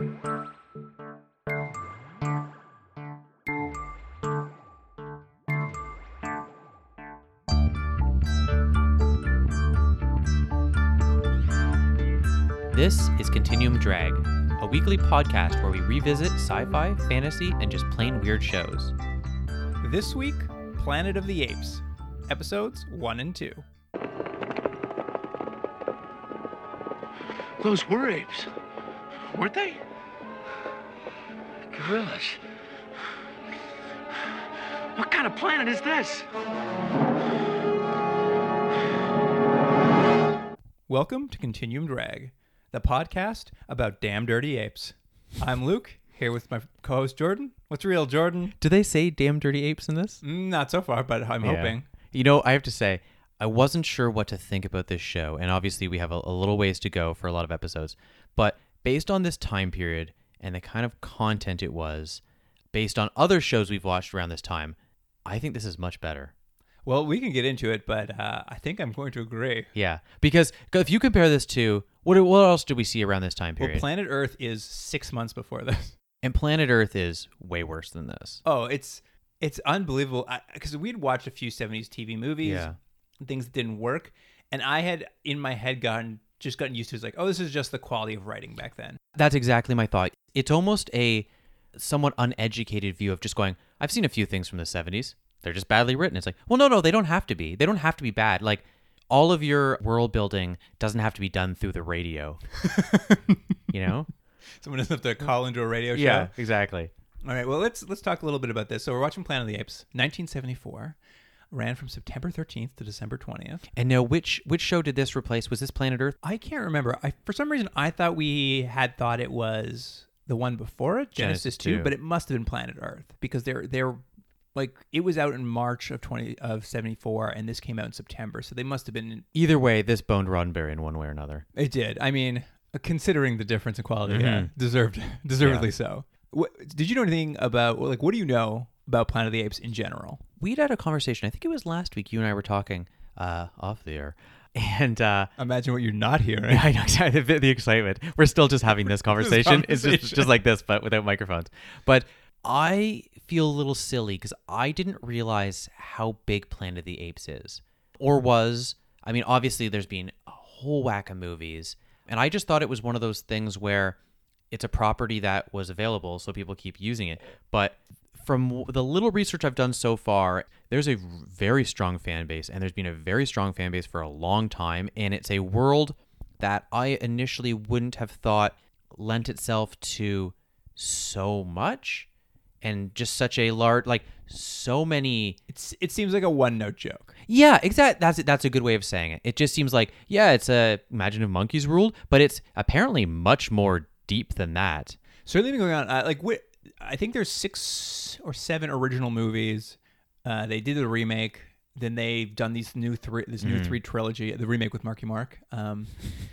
This is Continuum Drag, a weekly podcast where we revisit sci fi, fantasy, and just plain weird shows. This week, Planet of the Apes, episodes 1 and 2. Those were apes, weren't they? Gorillas. What kind of planet is this? Welcome to Continuum Drag, the podcast about damn dirty apes. I'm Luke, here with my co host Jordan. What's real, Jordan? Do they say damn dirty apes in this? Mm, Not so far, but I'm hoping. You know, I have to say, I wasn't sure what to think about this show, and obviously we have a, a little ways to go for a lot of episodes. But based on this time period and the kind of content it was, based on other shows we've watched around this time, I think this is much better. Well, we can get into it, but uh, I think I'm going to agree. Yeah, because if you compare this to what what else did we see around this time Well, period? Planet Earth is six months before this. and Planet Earth is way worse than this. Oh, it's it's unbelievable because we'd watched a few 70s TV movies, Yeah. things that didn't work, and I had in my head gotten just gotten used to is like, oh, this is just the quality of writing back then. That's exactly my thought. It's almost a somewhat uneducated view of just going, I've seen a few things from the 70s. They're just badly written. It's like, well, no, no, they don't have to be. They don't have to be bad. Like, all of your world building doesn't have to be done through the radio. you know? Someone doesn't have to call into a radio show. Yeah, exactly. All right, well let's let's talk a little bit about this. So we're watching Planet of the Apes, 1974, ran from September 13th to December 20th. And now, which which show did this replace? Was this Planet Earth? I can't remember. I for some reason I thought we had thought it was the one before it, Genesis Genesis, 2, 2. but it must have been Planet Earth because they're they're like it was out in March of 20 of 74 and this came out in September. So they must have been Either way, this boned Roddenberry in one way or another. it did. I mean, considering the difference in quality, yeah, Mhm. deserved deservedly Yeah. so. What, did you know anything about like what do you know about Planet of the Apes in general? We'd had a conversation. I think it was last week. You and I were talking uh, off the air, and uh, Imagine what you're not hearing. I know exactly the, the excitement. We're still just having this conversation. It's just just like this, but without microphones. But I feel a little silly because I didn't realize how big Planet of the Apes is, or was. I mean, obviously, there's been a whole whack of movies, and I just thought it was one of those things where it's a property that was available, so people keep using it. But from the little research I've done so far, there's a very strong fan base, and there's been a very strong fan base for a long time, and it's a world that I initially wouldn't have thought lent itself to so much and just such a large like so many It's it seems like a one note joke. yeah exactly that's that's a good way of saying it it just seems like yeah it's a imagine if monkeys ruled but it's apparently much more deep than that Certainly been going on. Uh, like wh- I think there's six or seven original movies. Uh, they did the remake. Then they've done these new three this new three trilogy, the remake with Marky Mark. Um,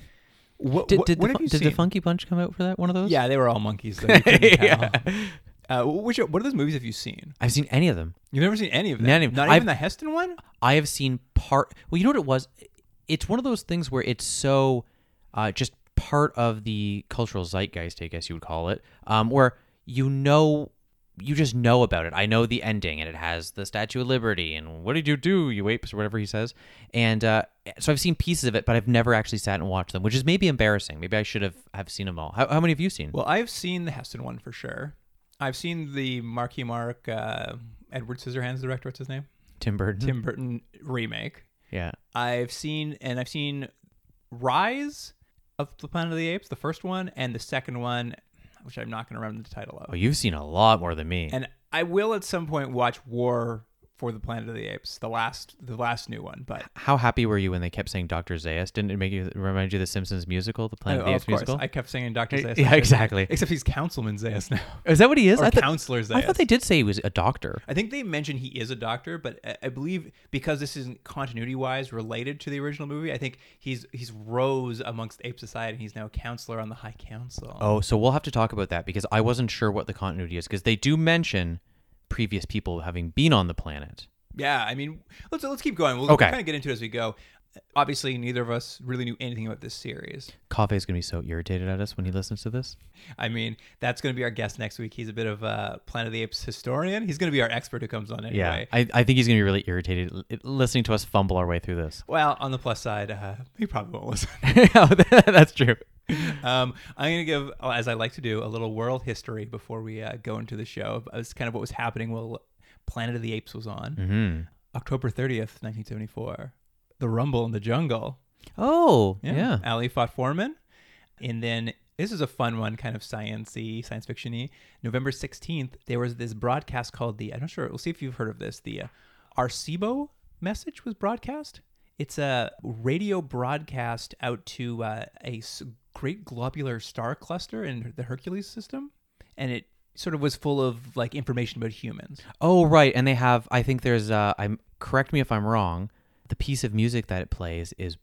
what, did, did, what the, did the funky bunch come out for that one of those Yeah, they were all monkeys. So Yeah. Uh, which what are those movies have you seen? i've seen any of them You've never seen any of them. None of them. Not I've- even the Heston one. I have seen part. Well, you know what it was? It's one of those things where it's so uh, just part of the cultural zeitgeist, I guess you would call it, um, where you know, you just know about it. I know the ending, and it has the Statue of Liberty, and what did you do, you apes, or whatever he says. And uh, so I've seen pieces of it, but I've never actually sat and watched them, which is maybe embarrassing. Maybe I should have have seen them all. How, how many have you seen? Well, I've seen the Heston one for sure. I've seen the Marky Mark uh, Edward Scissorhands director. What's his name? Tim Burton. Tim Burton remake. Yeah. I've seen and I've seen Rise of the Planet of the Apes, the first one, and the second one, which I'm not going to remember the title of. Oh, you've seen a lot more than me. And I will at some point watch War for the Planet of the Apes, the last the last new one. But How happy were you when they kept saying Dr. Zaius? Didn't it make you remind you of the Simpsons musical, the Planet oh, of the oh, Apes course, musical? I kept singing Doctor Zaius. yeah, exactly. Except he's Councilman Zaius now, Is that what he is? or I thought, Counselor Zaius. I thought they did say he was a doctor. I think they mentioned he is a doctor, but I- I believe because this isn't continuity wise related to the original movie, I think he's he's rose amongst ape society and he's now a counselor on the High Council. Oh, so we'll have to talk about that because I wasn't sure what the continuity is because they do mention previous people having been on the planet. Yeah, I mean, let's let's keep going. We'll, Okay. kind of get into it as we go. Obviously, neither of us really knew anything about this series. Coffee's gonna be so irritated at us when he listens to this. I mean, that's going to be our guest next week. He's a bit of a Planet of the Apes historian. He's going to be our expert who comes on anyway. Yeah, I, I think he's gonna be really irritated listening to us fumble our way through this. Well, on the plus side, uh, he probably won't listen. That's true. um, I'm going to give, as I like to do, a little world history before we uh, go into the show. It's kind of what was happening while Planet of the Apes was on. hmm October 30th, 1974. The Rumble in the Jungle. Oh, yeah. Ali fought Foreman. And then this is a fun one, kind of sciencey, science fiction-y. November 16th, there was this broadcast called the, I'm not sure, we'll see if you've heard of this. The uh, Arecibo message was broadcast. It's a radio broadcast out to uh, a great globular star cluster in the Hercules system. And it sort of was full of like information about humans. Oh, right. And they have. I think there's. Uh, I'm correct me if I'm wrong. The piece of music that it plays is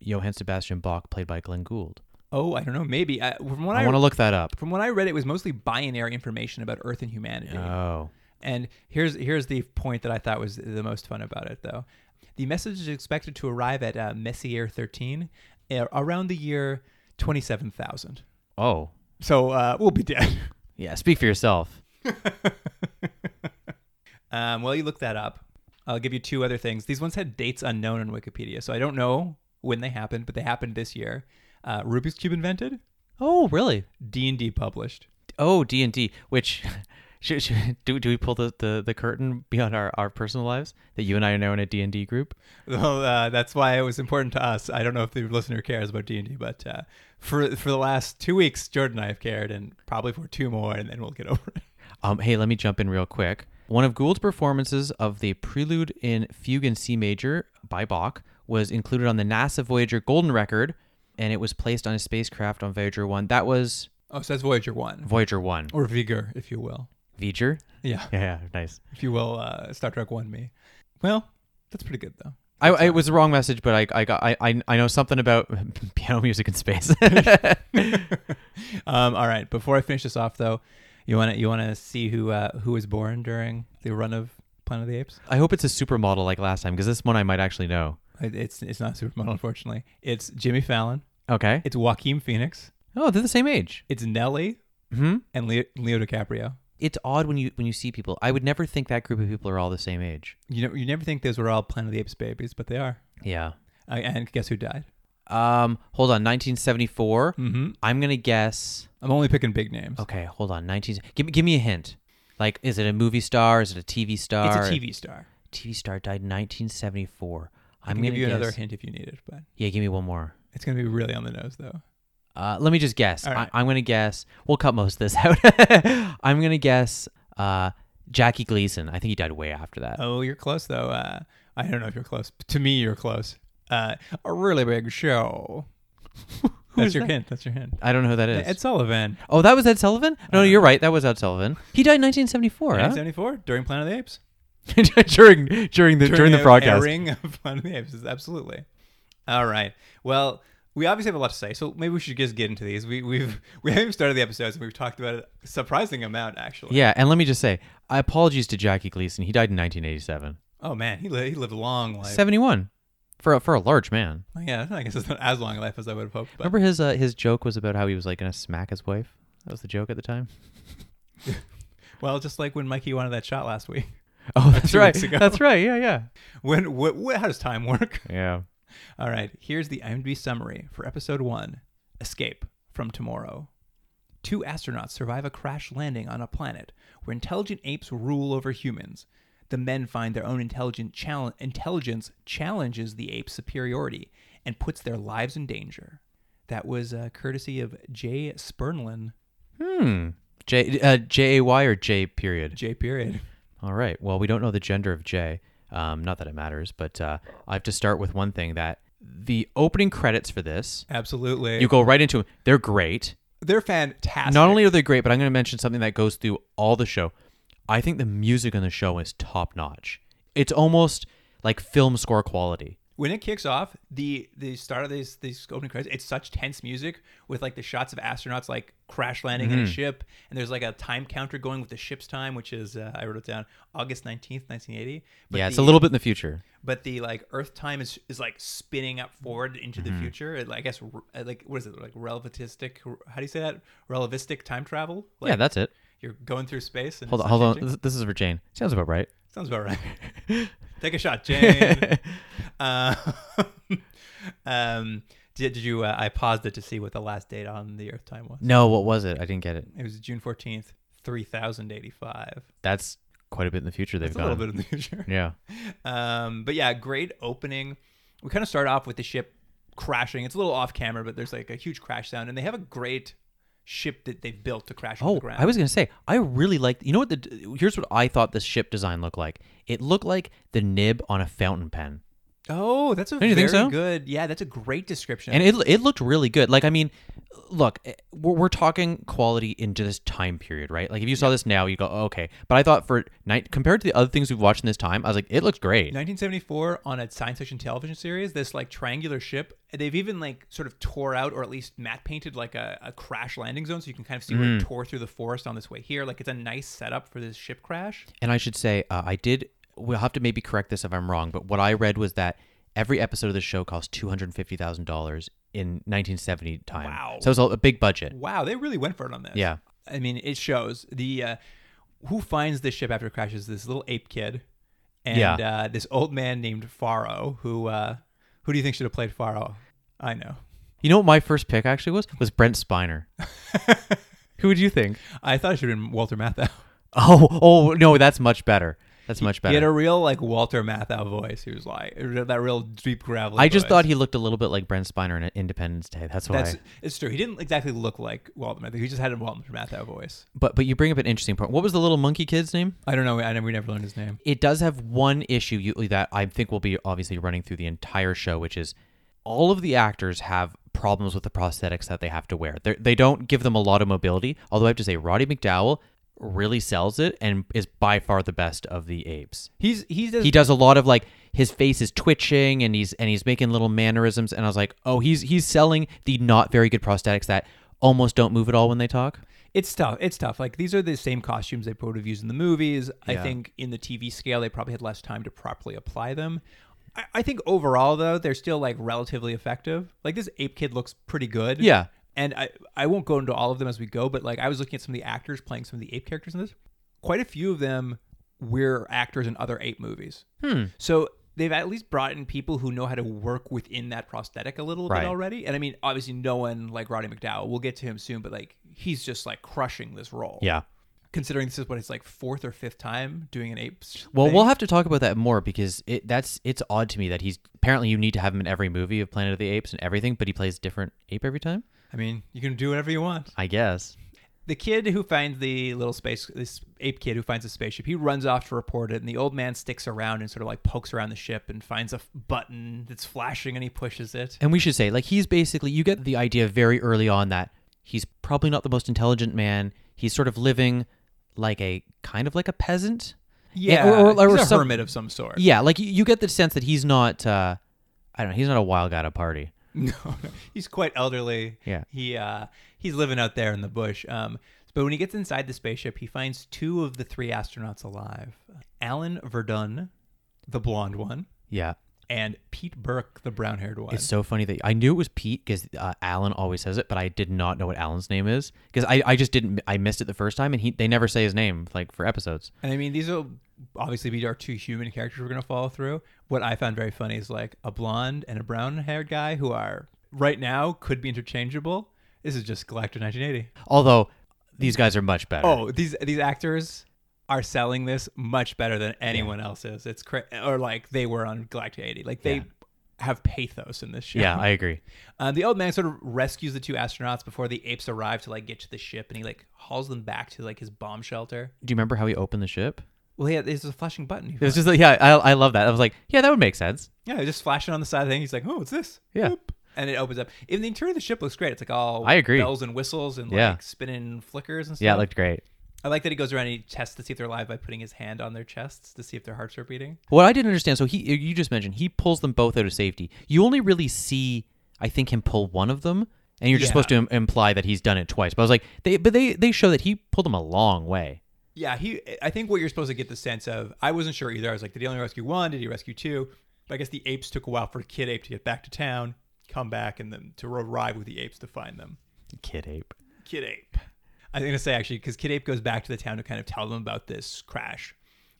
Johann Sebastian Bach, played by Glenn Gould. Oh, I don't know. Maybe uh, from what I I, want to look that up. from what I read, it was mostly binary information about Earth and humanity. Oh, And here's here's the point that I thought was the most fun about it, though. The message is expected to arrive at uh, Messier 13 uh, around the year 27,000. oh, So uh, we'll be dead. yeah. Speak for yourself. um, while you look that up, I'll give you two other things. These ones had dates unknown on Wikipedia, so I don't know when they happened, but they happened this year. Uh, Rubik's cube invented, Oh, really? D and D published. Oh, D and D. Which should, should, do? Do we pull the, the, the curtain beyond our, our personal lives that you and I are now in a D and D group? Well, uh, that's why it was important to us. I don't know if the listener cares about D and D, but uh, for for the last two weeks, Jordan and I have cared, and probably for two more, and then we'll get over it. Um, hey, let me jump in real quick. One of Gould's performances of the Prelude in Fugue in C major by Bach was included on the NASA Voyager Golden Record, and it was placed on a spacecraft on Voyager 1. That was Oh, so that's Voyager one Voyager 1. or V'ger, if you will. Voyager? Yeah, Yeah, yeah, nice. if you will, uh, Star Trek one me. Well, that's pretty good though. I, I, it was the wrong message, but I, I got I, I know something about piano music in space. um, all right. Before I finish this off, though, you want to you want to see who uh, who was born during the run of Planet of the Apes? I hope it's a supermodel like last time because this one I might actually know. It- It's it's not Supermodel, unfortunately. It's Jimmy Fallon. Okay. It's Joaquin Phoenix. Oh, they're the same age. It's Nelly Hmm. and Leo, Leo DiCaprio. It's odd when you when you see people. I would never think that group of people are all the same age. You know, you never think those were all Planet of the Apes babies, but they are. Yeah. Uh, and guess who died? Um, hold on, 1974. Mm-hmm. I'm gonna guess. I'm only picking big names. Okay, hold on. 19. Give me give me a hint. Like, is it a movie star? Is it a TV star? It's a TV star. TV star died in 1974. I I'm can gonna give you another hint if you need it, but Yeah, give me one more. it's gonna be really on the nose though. Uh, let me just guess. Right. I, I'm gonna guess. We'll cut most of this out. I'm gonna guess. Uh, Jackie Gleason. I think he died way after that. Oh, you're close though. Uh, I don't know if you're close. To me, you're close. Uh, a really big show. That's your that? hint. That's your hint. I don't know who that is. Ed Sullivan. oh, that was Ed Sullivan. No, Uh, you're right. That was Ed Sullivan. He died in 1974. huh? 1974 during Planet of the Apes. during during the during, the broadcast. airing of Planet of the Apes. Absolutely. All right. Well, we obviously have a lot to say, so maybe we should just get into these. We we've we haven't even started the episodes, and we've talked about it a surprising amount actually. Yeah, and let me just say, I apologies to Jackie Gleason. He died in 1987. Oh man, he li- he lived a long life. 71 for a, for a large man. Yeah, I guess it's not as long a life as I would have hoped. But Remember his uh, his joke was about how he was like gonna smack his wife. That was the joke at the time. well, just like when Mikey wanted that shot last week. Oh, that's right. That's right. Yeah, yeah, When wh- wh- how does time work? yeah. All right, here's the IMDb summary for episode one Escape from Tomorrow. Two astronauts survive a crash landing on a planet where intelligent apes rule over humans. The men find their own intelligent chal- intelligence challenges the apes' superiority and puts their lives in danger. That was uh, courtesy of Jay Spernlin. Hmm. J uh, J A Y or J period. J period. All right. Well, we don't know the gender of J. Um, not that it matters, but uh, I have to start with one thing that the opening credits for this, Absolutely. you go right into them. They're great. They're fantastic. Not only are they great, but I'm going to mention something that goes through all the show. I think the music on the show is top notch. It's almost like film score quality. when it kicks off, the the start of these these opening credits, it's such tense music with like the shots of astronauts like crash landing in a ship, and there's like a time counter going with the ship's time, which is uh, I wrote it down August nineteenth, nineteen eighty. yeah, it's a little bit in the future. but the like Earth time is is like spinning up forward into Mm-hmm. the future. It, I guess uh, like what is it like relativistic? How do you say that? Relativistic time travel? Like, yeah, that's it. you're going through space. And Hold on, hold on. This, this is for Jane. Sounds about right. Sounds about right. Take a shot, Jane. uh, um, did, did you? Uh, I paused it to see what the last date on the Earth time was. No, what was it? I didn't get it. It was June fourteenth, three thousand eighty-five. That's quite a bit in the future they've It's a little bit in the future. Yeah. Um, but yeah, great opening. We kind of start off with the ship crashing. It's a little off camera, but there's like a huge crash sound, and they have a great ship that they've built to crash Oh, the ground. I was gonna say I really liked. You know what? The here's what I thought the ship design looked like. It looked like the nib on a fountain pen, Oh, that's a Don't you very think so? good. Yeah, that's a great description. and it it looked really good. Like I mean, look, eh, we're, we're talking quality into this time period, right? Like if you saw this now, you go oh, okay. But I thought for night compared to the other things we've watched in this time, I was like, it looks great. 1974 on a science fiction television series, this like triangular ship. They've even like sort of tore out or at least matte painted like a, a crash landing zone, so you can kind of see where Mm. it tore through the forest on this way here. Like it's a nice setup for this ship crash. And I should say, uh, I did. We'll have to maybe correct this if I'm wrong, but what I read was that every episode of the show cost two hundred fifty thousand dollars in 1970 time. Wow. So it was a, big budget. Wow, they really went for it on this. Yeah. I mean, it shows the uh, who finds this ship after it crashes. This little ape kid, and Yeah. uh, this old man named Farrow. Who uh, who do you think should have played Farrow? I know. You know what my first pick actually was? Was Brent Spiner. Who would you think? I thought it should have been Walter Matthau. Oh, oh no, that's much better. That's much better. He had a real like Walter Matthau voice. He was like that real deep gravelly. I just voice. thought he looked a little bit like Brent Spiner in Independence Day. That's why. That's it's true. He didn't exactly look like Walter Matthau. He just had a Walter Matthau voice. but but you bring up an interesting point. What was the little monkey kid's name? I don't know. I never we never learned his name. It does have one issue you, that I think will be obviously running through the entire show, which is all of the actors have problems with the prosthetics that they have to wear. They're, they don't give them a lot of mobility. Although I have to say, Roddy McDowall really sells it and is by far the best of the apes. He's he's just, He does a lot of like his face is twitching and he's and he's making little mannerisms and I was like, "Oh, he's he's selling the not very good prosthetics that almost don't move at all when they talk." It's tough. It's tough. Like these are the same costumes they would have used in the movies. I think in the TV scale, they probably had less time to properly apply them. I, I think overall, though, they're still like relatively effective. Like this ape kid looks pretty good. Yeah. And I, I won't go into all of them as we go, but like I was looking at some of the actors playing some of the ape characters in this. Quite a few of them were actors in other ape movies. Hmm. So they've at least brought in people who know how to work within that prosthetic a little Right. bit already. And I mean, obviously, no one like Roddy McDowall. We'll get to him soon, but like he's just like crushing this role. Yeah. Considering this is what it's like fourth or fifth time doing an ape. Well, thing. we'll have to talk about that more because it that's it's odd to me that he's apparently you need to have him in every movie of Planet of the Apes and everything, but he plays different ape every time. I mean, you can do whatever you want. I guess. the kid who finds the little space this ape kid who finds the spaceship he runs off to report it and the old man sticks around and sort of like pokes around the ship and finds a f- button that's flashing and he pushes it And we should say like he's basically you get the idea very early on that he's probably not the most intelligent man. He's sort of living like a kind of like a peasant. yeah or- or- or he's a some- hermit of some sort Yeah, like you, you get the sense that he's not uh I don't know, he's not a wild guy at a party. no, no. he's quite elderly Yeah. he uh he's living out there in the bush um but when he gets inside the spaceship he finds two of the three astronauts alive alan virdon the blonde one Yeah. and pete burke the brown-haired one It's so funny that I knew it was Pete because uh, Alan always says it, but I did not know what Alan's name is because I, I just didn't I missed it the first time and he they never say his name like for episodes. And I mean, these will obviously be our two human characters we're going to follow through. What I found very funny is like a blonde and a brown haired guy who are right now could be interchangeable. This is just Galactica 1980. Although these guys are much better. Oh, these these actors are selling this much better than anyone else is. It's cra- or like they were on Galactica 80. Like they Yeah. have pathos in this show. yeah, I agree. Uh, the old man sort of rescues the two astronauts before the apes arrive to like get to the ship, and he like hauls them back to like his bomb shelter. Do you remember how he opened the ship? Well, yeah, there's a flashing button. It was just like, yeah, I, I love that. I was like, yeah, that would make sense. Yeah, just flashing on the side of the thing. He's like, "Oh, what's this?" Yeah. Boop. and it opens up. Even the interior of the ship looks great. It's like all I agree. bells and whistles and Yeah. like spinning flickers and stuff. Yeah, it looked great. I like that he goes around and he tests to see if they're alive by putting his hand on their chests to see if their hearts are beating. What I didn't understand, so he you just mentioned he pulls them both out of safety. You only really see, I think, him pull one of them, and you're just Yeah. supposed to Im- imply that he's done it twice. But I was like, they but they they show that he pulled them a long way. Yeah, he. I think what you're supposed to get the sense of. I wasn't sure either. I was like, did he only rescue one? Did he rescue two? But I guess the apes took a while for Kid Ape to get back to town, come back, and then to arrive with the apes to find them. Kid ape. Kid Ape. I was gonna say actually because Kid Ape goes back to the town to kind of tell them about this crash,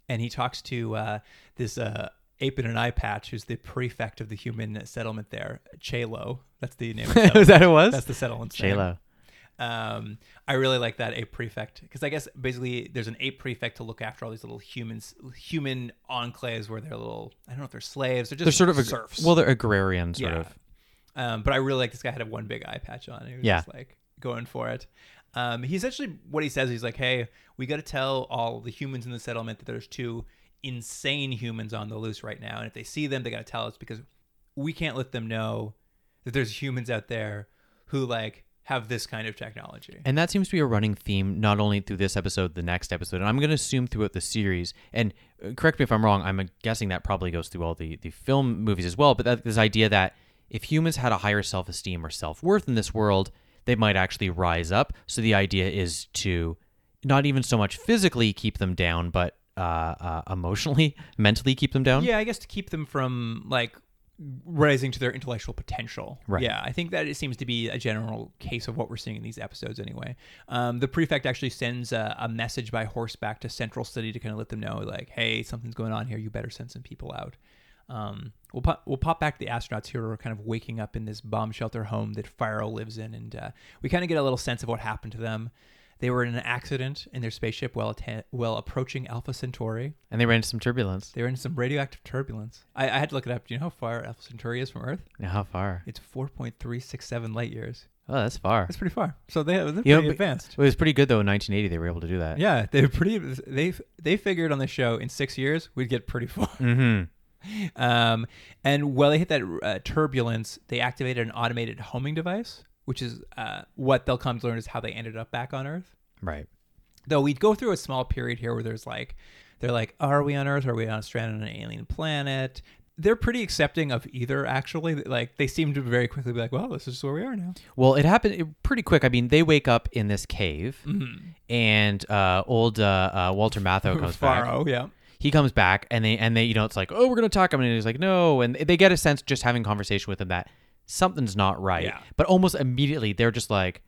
and he talks to uh, this uh, ape in an eye patch, who's the prefect of the human settlement there, Chalo. That's the name. Of the Is that it was? That's the settlement's name. Um, I really like that ape prefect because I guess basically there's an ape prefect to look after all these little humans, human enclaves where they're little. I don't know if they're slaves. They're just They're sort of ag- serfs. well, they're agrarian sort Yeah. of. Um, but I really like this guy had a one big eye patch on. He was Yeah. just like going for it. Um, he essentially what he says. He's like, "Hey, we got to tell all the humans in the settlement that there's two insane humans on the loose right now, and if they see them, they got to tell us because we can't let them know that there's humans out there who like have this kind of technology." And that seems to be a running theme, not only through this episode, the next episode, and I'm going to assume throughout the series. And uh, correct me if I'm wrong. I'm guessing that probably goes through all the the film movies as well. But that this idea that if humans had a higher self esteem or self worth in this world, they might actually rise up. So the idea is to not even so much physically keep them down, but uh, uh, emotionally, mentally keep them down. Yeah, I guess to keep them from like rising to their intellectual potential. Right. Yeah, I think that it seems to be a general case of what we're seeing in these episodes anyway. Um, the prefect actually sends a, a message by horseback to Central City to kind of let them know, like, hey, something's going on here. You better send some people out. Um, we'll pop, we'll pop back to the astronauts here who are kind of waking up in this bomb shelter home that Farrow lives in, and uh, we kind of get a little sense of what happened to them. They were in an accident in their spaceship while atta- while approaching Alpha Centauri. And they ran into some turbulence. They were in some radioactive turbulence. I, I had to look it up. Do you know how far Alpha Centauri is from Earth? Yeah, how far? It's 4.367 light years. Oh, that's far. That's pretty far. So they, they're You know, pretty advanced. It was pretty good though. In 1980, they were able to do that. Yeah, they're pretty. They they figured on the show in six years we'd get pretty far. Mm-hmm. Um, and while they hit that uh, turbulence, they activated an automated homing device, which is uh, what they'll come to learn is how they ended up back on Earth. Right. Though we'd go through a small period here where there's like, they're like, are we on Earth? Are we on a stranded on an alien planet? They're pretty accepting of either, actually. Like, they seem to very quickly be like, well, this is where we are now. Well, it happened pretty quick. I mean, they wake up in this cave, Mm-hmm. and uh, old uh, uh, Walter Matthau comes back. Farrow, yeah. He comes back, and they and they, you know, it's like, oh, we're gonna talk him, and he's like, no, and they get a sense just having conversation with him that something's not right. Yeah. But almost immediately, they're just like,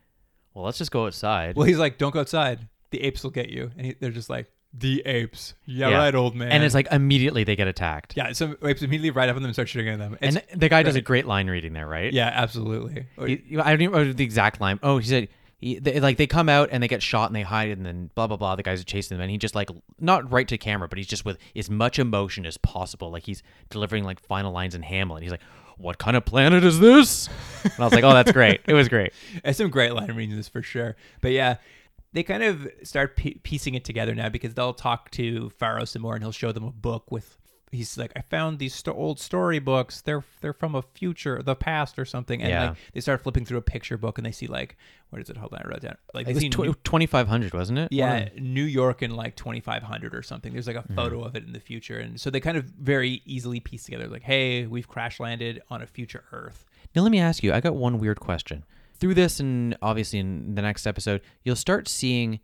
well, let's just go outside. Well, he's like, don't go outside. The apes will get you. And he, they're just like, the apes. Yeah, Yeah. right, old man. and it's like immediately they get attacked. yeah, some apes immediately ride up on them and start shooting at them. It's, And the, the guy does a great line reading there, right? yeah, absolutely. He- I don't even remember the exact line. Oh, he said, he, they, like they come out and they get shot and they hide and then blah blah blah. The guys are chasing them and he just like not right to camera, but he's just with as much emotion as possible. Like he's delivering like final lines in Hamlet. He's like, "What kind of planet is this?" And I was like, "Oh, that's great. It was great." It's some great line reading this for sure. But yeah, they kind of start p- piecing it together now because they'll talk to Farrow some more and he'll show them a book with. He's like, I found these sto- old storybooks. They're they're from a future, the past, or something. And Yeah. like they start flipping through a picture book and they see like, what is it? Hold on, I wrote it down. Like It was see tw- 2500, wasn't it? yeah, New York in like 2500 or something. There's like a mm-hmm. photo of it in the future, and so they kind of very easily piece together like, hey, we've crash landed on a future Earth. Now let me ask you. I got one weird question. Through this, and obviously in the next episode, you'll start seeing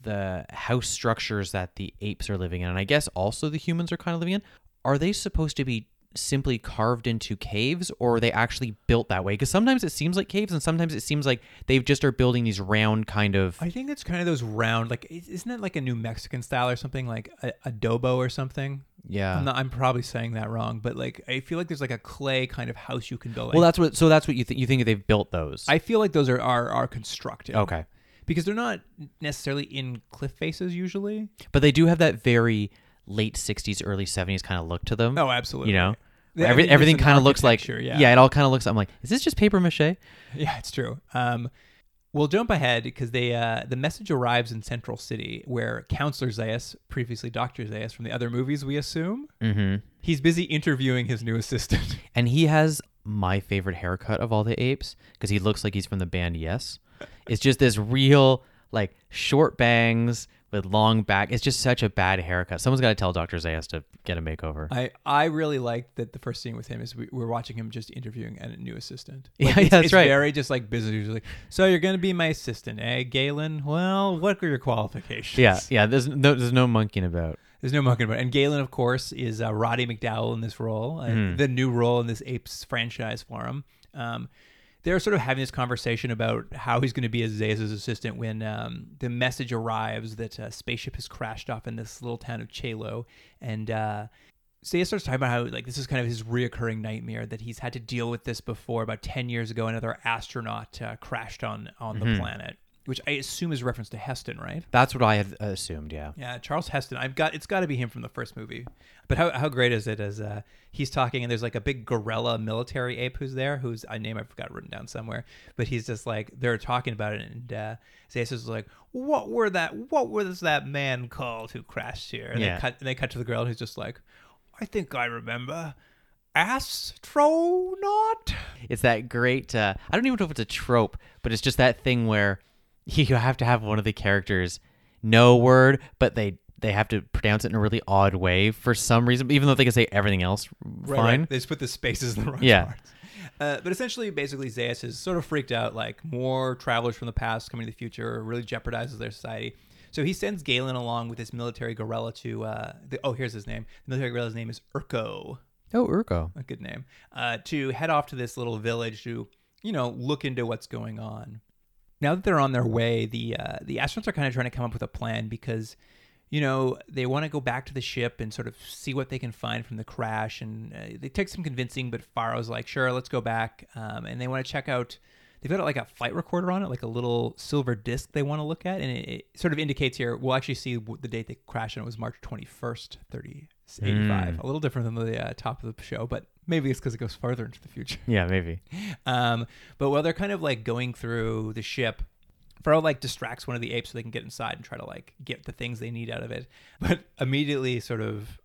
the house structures that the apes are living in, and I guess also the humans are kind of living in. Are they supposed to be simply carved into caves, or are they actually built that way? Because sometimes it seems like caves, and sometimes it seems like they just are building these round kind of. I think it's kind of those round, like is- isn't it like a New Mexican style or something like a, adobo or something? Yeah. I'm, not, I'm probably saying that wrong, but like I feel like there's like a clay kind of house you can build. well, that's what. So that's what you think. You think they've built those? I feel like those are are, are constructed. okay, because they're not necessarily in cliff faces usually. but they do have that very late '60s, early '70s kind of look to them. Oh, absolutely. you know. Yeah, Every, everything kind of looks like yeah. yeah. it all kind of looks. I'm like, is this just paper mache? Yeah, it's true. Um, we'll jump ahead because they uh, the message arrives in Central City, where Counselor Zaius, previously Doctor Zaius from the other movies, we assume, Mm-hmm. he's busy interviewing his new assistant. And he has my favorite haircut of all the apes because he looks like he's from the band Yes. It's just this real like short bangs with long back. It's just such a bad haircut. Someone's got to tell Dr. Zaius to get a makeover. I, I really like that the first scene with him is we, we're watching him just interviewing a new assistant. Yeah, Like, yeah, it's, that's it's right. Very just like business usual. Like, so you're gonna be my assistant, eh, Galen? Well, what are your qualifications? yeah, yeah. There's no, there's no monkeying about. There's no mucking about. And Galen, of course, is uh, Roddy McDowall in this role, uh, Mhm. the new role in this Apes franchise for him. Um, they're sort of having this conversation about how he's going to be Azayas' assistant when um, the message arrives that a spaceship has crashed off in this little town of Chalo, and uh, Zaius starts talking about how like this is kind of his reoccurring nightmare that he's had to deal with this before. About ten years ago, another astronaut uh, crashed on on the Mhm. planet, which I assume is reference to Heston, right? That's what I had assumed. Yeah. Yeah, Charles Heston. I've got it's got to be him from the first movie. But how how great is it as uh, he's talking and there's like a big gorilla military ape who's there, whose a name I forgot written down somewhere. But he's just like they're talking about it, and uh, Zaius is like, "What were that? What was that man called who crashed here?" And Yeah. they cut and they cut to the girl who's just like, "I think I remember." Astronaut? It's that great. Uh, I don't even know if it's a trope, but it's just that thing where you have to have one of the characters know a word, but they they have to pronounce it in a really odd way for some reason, even though they can say everything else Right, fine. right. They just put the spaces in the wrong Yeah. parts. Uh, but essentially, basically, Zayas is sort of freaked out. Like more travelers from the past coming to the future really jeopardizes their society. So he sends Galen along with his military gorilla to. Uh, the, oh, here's his name. The military gorilla's name is Urko. Oh, Urko. A good name. Uh, to head off to this little village to, you know, look into what's going on. Now that they're on their way, the uh, the astronauts are kind of trying to come up with a plan because, you know, they want to go back to the ship and sort of see what they can find from the crash. And uh, they take some convincing, but Farrow's like, "Sure, let's go back." Um, and they want to check out. They've got like a flight recorder on it, like a little silver disc they want to look at, and it, it sort of indicates here. We'll actually see the date they crashed, and it was March twenty first, thirty eighty five. Mm. A little different than the uh, top of the show, but maybe it's because it goes farther into the future. Yeah, maybe. Um, but while they're kind of like going through the ship, Farrow like distracts one of the apes so they can get inside and try to like get the things they need out of it. But immediately, sort of,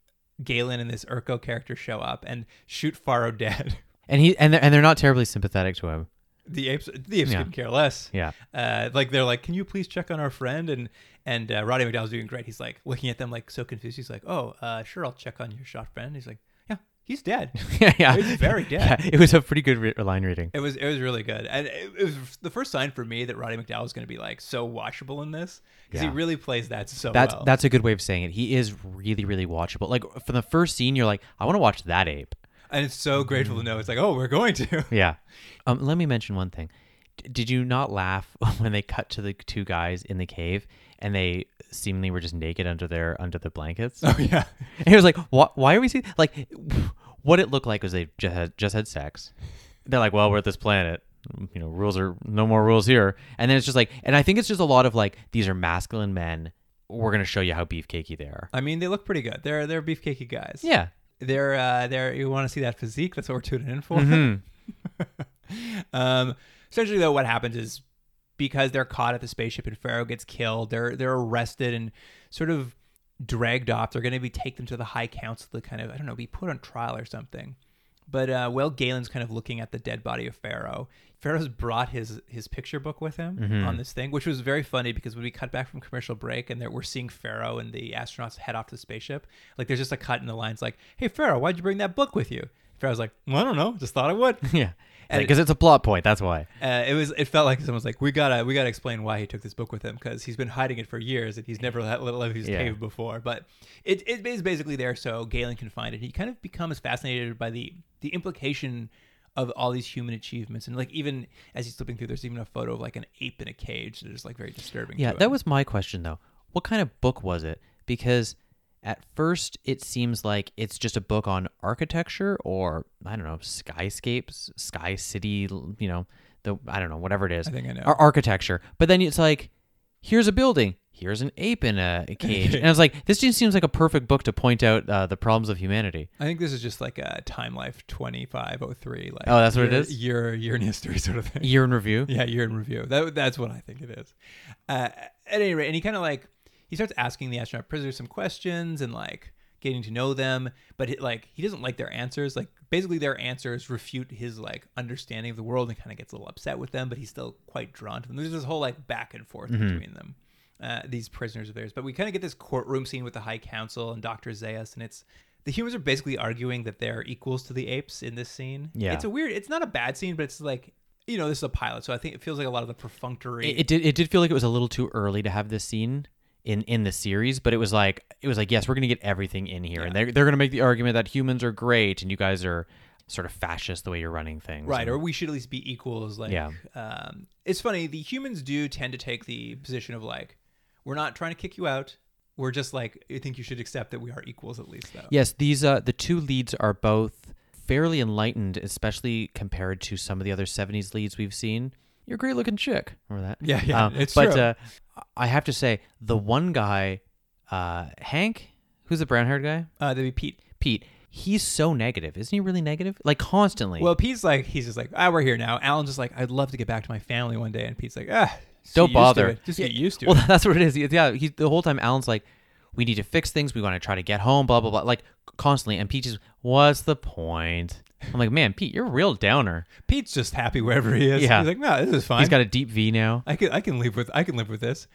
Galen and this Urko character show up and shoot Farrow dead. And he and they're, and they're not terribly sympathetic to him. The apes, the apes Yeah. couldn't care less. Yeah. Uh, like they're like, "Can you please check on our friend?" And and uh, Roddy McDowall's doing great. He's like looking at them like so confused. He's like, "Oh, uh, sure, I'll check on your shot friend." He's like, "Yeah, he's dead." yeah, yeah. He's very dead. Yeah, it was a pretty good re- line reading. It was it was really good, and it, it was the first sign for me that Roddy McDowall was going to be like so watchable in this because Yeah. he really plays that so That's well. that's a good way of saying it. He is really really watchable. Like from the first scene, you're like, I want to watch that ape. and it's so grateful to know it's like, oh, we're going to. Yeah. Um, let me mention one thing. D- did you not laugh when they cut to the two guys in the cave and they seemingly were just naked under their under the blankets? Oh yeah, And he was like, "What? Why are we seeing like what it looked like was they just had just had sex." They're like, "Well, we're at this planet." You know, rules are no more rules here. And then it's just like, and I think it's just a lot of like, these are masculine men. We're gonna show you how beefcakey they are. I mean they look pretty good. They're they're beefcakey guys. Yeah. they're uh, they're you want to see that physique? That's what we're tuning in for. Mhm. um, essentially, though, what happens is because they're caught at the spaceship and Farrow gets killed, they're they're arrested and sort of dragged off. They're going to be take them to the High Council to kind of I don't know be put on trial or something. But uh, while Galen's kind of looking at the dead body of Farrow, Farrow's brought his his picture book with him Mhm. on this thing, which was very funny because when we cut back from commercial break and there, we're seeing Farrow and the astronauts head off to the spaceship, like there's just a cut in the lines like, "Hey Farrow, why'd you bring that book with you?" Farrow's like, well, "I don't know, just thought I would." yeah. Because it's a plot point. That's why. Uh, it was. It felt like someone's like, "We gotta, we gotta explain why he took this book with him because he's been hiding it for years and he's never let, let left his Yeah. cave before." But it, it is basically there so Galen can find it. He kind of becomes fascinated by the the implication of all these human achievements and like even as he's flipping through, there's even a photo of like an ape in a cage that is like very disturbing. Yeah, to that him. was my question though. What kind of book was it? Because at first it seems like it's just a book on architecture or I don't know, skyscapes, sky city, you know, the I don't know, whatever it is. I think I know. Ar- architecture. But then it's like here's a building, here's an ape in a, cage. and I was like this just seems like a perfect book to point out uh, the problems of humanity. I think this is just like a Time Life 2503. Like Oh, that's what it year- is? Year year in history sort of thing. Year in review. Yeah, year in review. That that's what I think it is. Uh, at any rate, and he kind of like he starts asking the astronaut prisoners some questions and like getting to know them, but he, like he doesn't like their answers. Like basically, their answers refute his like understanding of the world, and kind of gets a little upset with them. But he's still quite drawn to them. There's this whole like back and forth between them. uh, these prisoners of theirs. But we kind of get this courtroom scene with the High Council and Dr. Zaius, and it's the humans are basically arguing that they're equals to the apes in this scene. Yeah. It's a weird, it's not a bad scene, but it's like, you know, this is a pilot. So I think it feels like a lot of the perfunctory. It, it did. It did feel like it was a little too early to have this scene in in the series, but it was like it was like yes, we're gonna get everything in here, and they're they're gonna make the argument that humans are great and you guys are sort of fascist the way you're running things. Right, and- or we should at least be equals. Like, Yeah. um, it's funny. The humans do tend to take the position of like, we're not trying to kick you out. We're just like, I think you should accept that we are equals at least, though. Yes, these uh the two leads are both fairly enlightened, especially compared to some of the other '70s leads we've seen. You're a great looking chick. Remember that? Yeah, yeah, Um, it's but true. Uh, I have to say, the one guy, uh, Hank, who's the brown haired guy, Uh, that'd be Pete. Pete. He's so negative, isn't he? Really negative, like constantly. Well, Pete's like, he's just like, ah, we're here now. Alan's just like, I'd love to get back to my family one day, and Pete's like, ah, just don't bother. Just Yeah, get used to well, it. Well, that's what it is. Yeah, he's the whole time. Alan's like, we need to fix things. We want to try to get home. Blah blah blah. Like constantly. And Pete's, just, what's the point? I'm like, man, Pete, you're a real downer. Pete's just happy wherever he is. Yeah. he's like, no, this is fine. He's got a deep V now. I can I can live with I can live with this.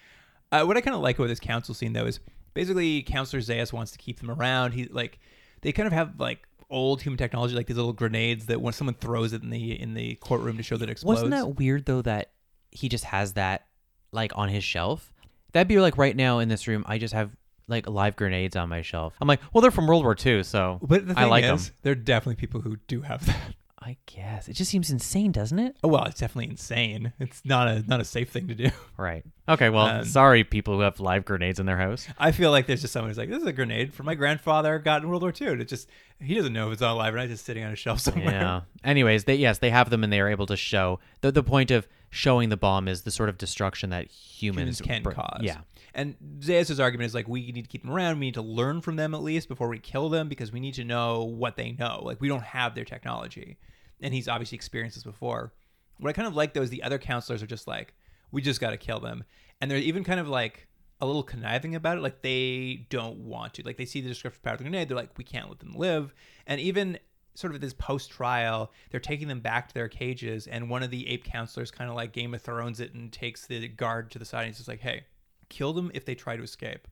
Uh, what I kind of like about this council scene though is basically Counselor Zaius wants to keep them around. He like they kind of have like old human technology, like these little grenades that when someone throws it in the in the courtroom to show that it explodes. Wasn't that weird though that he just has that like on his shelf? That'd be like right now in this room. I just have like live grenades on my shelf. I'm like, well, they're from World War II, so But the thing I like is, them. there are definitely people who do have that. I guess it just seems insane, doesn't it? Oh well, it's definitely insane. It's not a not a safe thing to do. Right. Okay. Well, Um, sorry, people who have live grenades in their house. I feel like there's just someone who's like, "This is a grenade from my grandfather got in World War II." And it just he doesn't know if it's alive or not. Just sitting on a shelf somewhere. Yeah. Anyways, they yes, they have them and they are able to show the the point of showing the bomb is the sort of destruction that humans, humans can br- cause. Yeah. And Zaius' argument is like we need to keep them around. We need to learn from them at least before we kill them because we need to know what they know. Like we don't have their technology, and he's obviously experienced this before. What I kind of like though is the other counselors are just like, we just got to kill them, and they're even kind of like a little conniving about it. Like they don't want to. Like they see the description of the grenade, they're like, we can't let them live. And even sort of this post trial, they're taking them back to their cages, and one of the ape counselors kind of like Game of Thrones it and takes the guard to the side and he's just like, hey, kill them if they try to escape,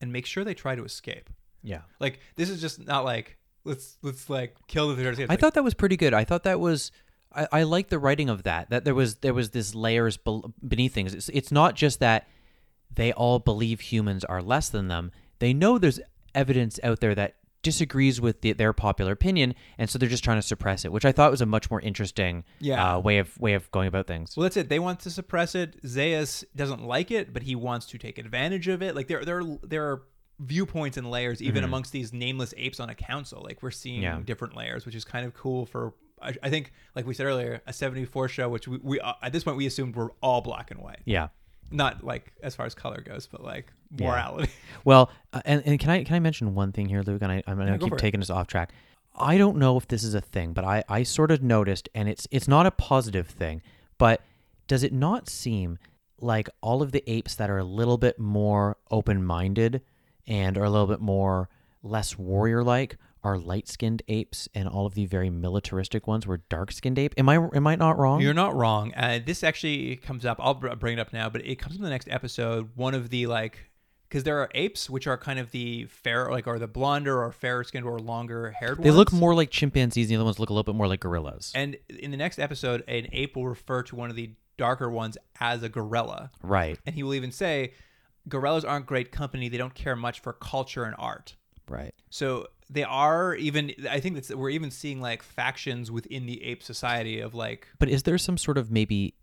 and make sure they try to escape. Yeah. Like this is just not like let's let's like kill them if they try to escape. I like, thought that was pretty good. I thought that was I, I like the writing of that. That there was there was this layers bel beneath things. It's it's not just that they all believe humans are less than them. They know there's evidence out there that disagrees with the, their popular opinion, and so they're just trying to suppress it, which I thought was a much more interesting Yeah. uh, way of way of going about things. Well, that's it. They want to suppress it. Zaius doesn't like it, but he wants to take advantage of it. Like there, there, there are viewpoints and layers even amongst these nameless apes on a council. Like we're seeing Yeah. different layers, which is kind of cool for. I, I think, like we said earlier, a '74 show, which we, we uh, at this point we assumed were all black and white. Yeah. Not like as far as color goes, but like Yeah. morality. Well, uh, and, and can I can I mention one thing here, Luke? And I, I'm gonna go keep for it. taking us off track. I don't know if this is a thing, but I, I sort of noticed, and it's it's not a positive thing, but does it not seem like all of the apes that are a little bit more open minded and are a little bit more less warrior like are light skinned apes, and all of the very militaristic ones were dark skinned ape? Am I am I not wrong? You're not wrong. Uh, this actually comes up. I'll br- bring it up now, but it comes in the next episode. One of the like, because there are apes which are kind of the fair, like, or the blonder or fairer skinned or longer haired. they look more like chimpanzees, and the other ones look a little bit more like gorillas. And in the next episode, an ape will refer to one of the darker ones as a gorilla, right, and he will even say, "Gorillas aren't great company. They don't care much for culture and art." right. So they are even. I think that's we're even seeing like factions within the ape society of like But is there some sort of maybe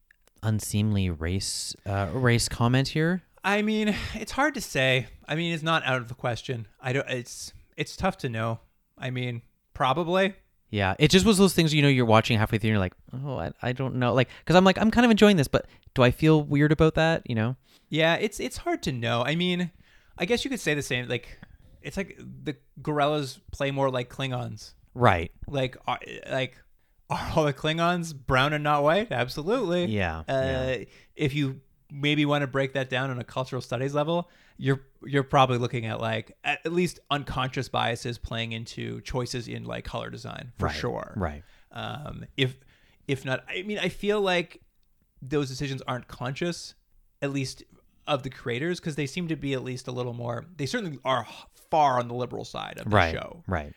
unseemly race uh, race comment here? I mean, it's hard to say. I mean, it's not out of the question. I don't. It's it's tough to know. I mean, probably. Yeah, it just was those things you know you're watching halfway through and you're like, oh, I, I don't know, like because I'm like I'm kind of enjoying this, but do I feel weird about that? You know? Yeah, it's it's hard to know. I mean, I guess you could say the same. Like, it's like the gorillas play more like Klingons. Right. Like, are, like are all the Klingons brown and not white? Absolutely. Yeah, Uh, yeah. If you maybe want to break that down on a cultural studies level, you're you're probably looking at like at least unconscious biases playing into choices in like color design for Right, sure. right. Um, if if not, I mean, I feel like those decisions aren't conscious. At least of the creators because they seem to be at least a little more. They certainly are far on the liberal side of the Right. show Right.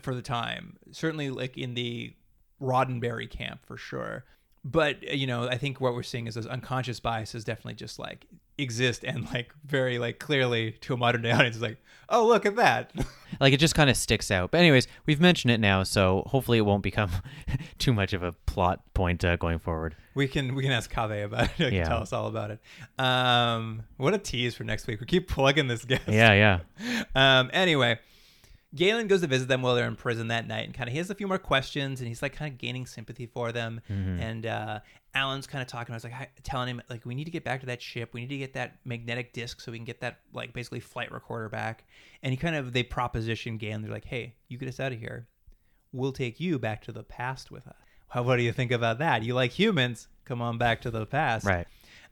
for the time. Certainly, like in the Roddenberry camp for sure. But uh, you know, I think what we're seeing is those unconscious biases definitely just like exist and like very like clearly to a modern day audience is like, oh look at that. Like it just kind of sticks out. But anyways, we've mentioned it now, so hopefully it won't become too much of a plot point uh, going forward. we can we can ask Kave about it. Yeah. tell us all about it. Um, what a tease for next week. We keep plugging this guest. Yeah, yeah. Um, anyway, Galen goes to visit them while they're in prison that night, and kind of he has a few more questions, and he's like kind of gaining sympathy for them. And uh, Alan's kind of talking. I was like telling him like we need to get back to that ship. We need to get that magnetic disc so we can get that like basically flight recorder back. And he kind of they proposition Galen. They're like, hey, you get us out of here. We'll take you back to the past with us. How what do you think about that? You like humans? Come on back to the past. Right.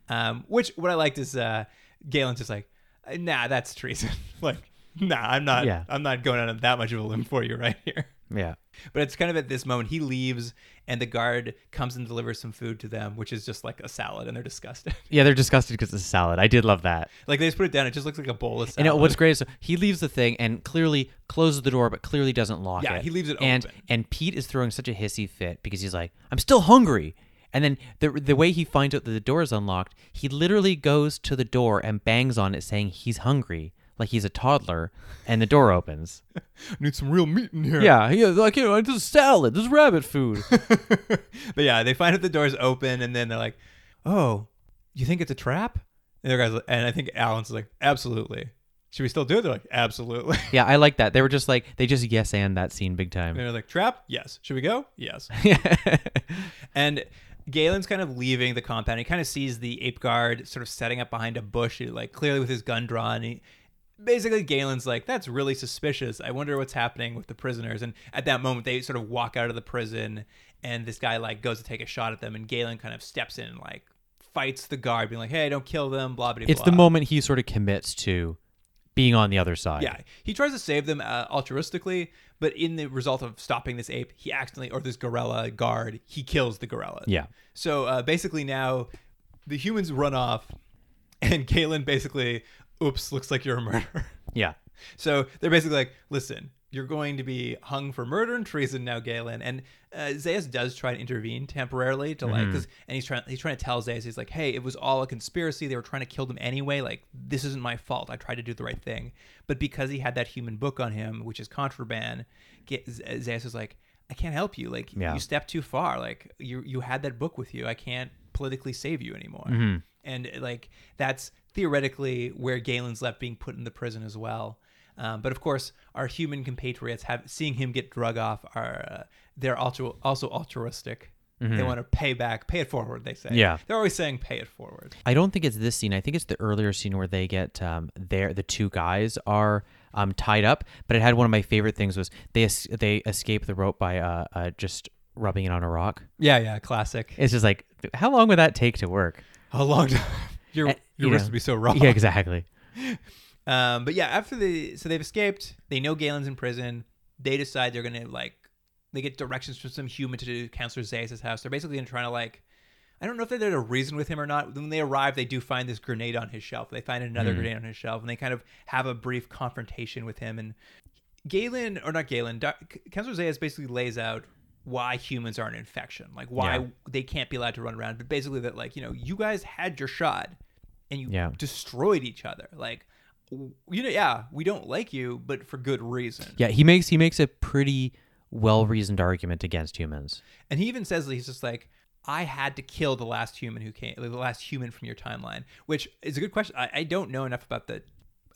Um, which what I liked is uh, Galen's just like, nah, that's treason. like, nah, I'm not. Yeah. I'm not going on that much of a limb for you right here. Yeah. But it's kind of at this moment he leaves and the guard comes and delivers some food to them, which is just like a salad, and they're disgusted. Yeah, they're disgusted because it's a salad. I did love that. like they just put it down; it just looks like a bowl of And salad. uh, what's great is he leaves the thing and clearly closes the door, but clearly doesn't lock Yeah, it. Yeah, he leaves it and, open. And Pete is throwing such a hissy fit because he's like, "I'm still hungry." And then the the way he finds out that the door is unlocked, he literally goes to the door and bangs on it, saying he's hungry, like he's a toddler, and the door opens. need some real meat in here. yeah, he like you know, this is salad, this is rabbit food. but yeah, they find out the door's open, and then they're like, "Oh, you think it's a trap?" And the guys, and I think Alan's like, "Absolutely." Should we still do it? They're like, "Absolutely." yeah, I like that. They were just like they just yes and that scene big And time. they're like, "Trap? Yes." Should we go? Yes. And Galen's kind of leaving the compound. He kind of sees the ape guard sort of setting up behind a bush, like clearly with his gun drawn. He, basically, Galen's like, "That's really suspicious. I wonder what's happening with the prisoners." And at that moment, they sort of walk out of the prison, and this guy like goes to take a shot at them, and Galen kind of steps in and like fights the guard, being like, "Hey, don't kill them." Blah blah. it's the moment he sort of commits to being on the other side. Yeah, he tries to save them uh, altruistically, but in the result of stopping this ape, he accidentally, or this gorilla guard, he kills the gorilla. Yeah. So uh, basically, now the humans run off, and Galen basically, oops, looks like you're a murderer. Yeah. So they're basically like, listen, you're going to be hung for murder and treason now, Galen. And uh, Zaius does try to intervene temporarily to like, cause, and he's trying, he's trying to tell Zaius, he's like, hey, it was all a conspiracy. They were trying to kill them anyway. Like, this isn't my fault. I tried to do the right thing. But because he had that human book on him, which is contraband, Z- Zaius is like, I can't help you. Like, Yeah. you stepped too far. Like, you you had that book with you. I can't politically save you anymore. And like, that's theoretically where Galen's left being put in the prison as well. Um, but of course, our human compatriots have seeing him get drug off are uh, they're also also altruistic. They want to pay back, pay it forward. They say. Yeah. they're always saying pay it forward. I don't think it's this scene. I think it's the earlier scene where they get um there the two guys are um tied up, but it had one of my favorite things was they es- they escape the rope by uh, uh just rubbing it on a rock. Yeah, yeah, classic. It's just like how long would that take to work? A long time. Your Uh, your you wrist know. would be so raw. Yeah, exactly. Um, but yeah, after the so they've escaped, they know Galen's in prison. They decide they're gonna like they get directions from some human to do Counselor Zaius' house. They're basically gonna try to like I don't know if they're there to reason with him or not. When they arrive, they do find this grenade on his shelf. They find another grenade on his shelf, and they kind of have a brief confrontation with him. And Galen, or not Galen, Doc, Counselor Zaius basically lays out why humans are an infection, like why Yeah. they can't be allowed to run around. But basically, that like you know, you guys had your shot, and you Yeah. destroyed each other. Like, you know, yeah, we don't like you, but for good reason. Yeah, he makes he makes a pretty well reasoned argument against humans. And he even says that he's just like, I had to kill the last human who came, the last human from your timeline, which is a good question. I, I don't know enough about the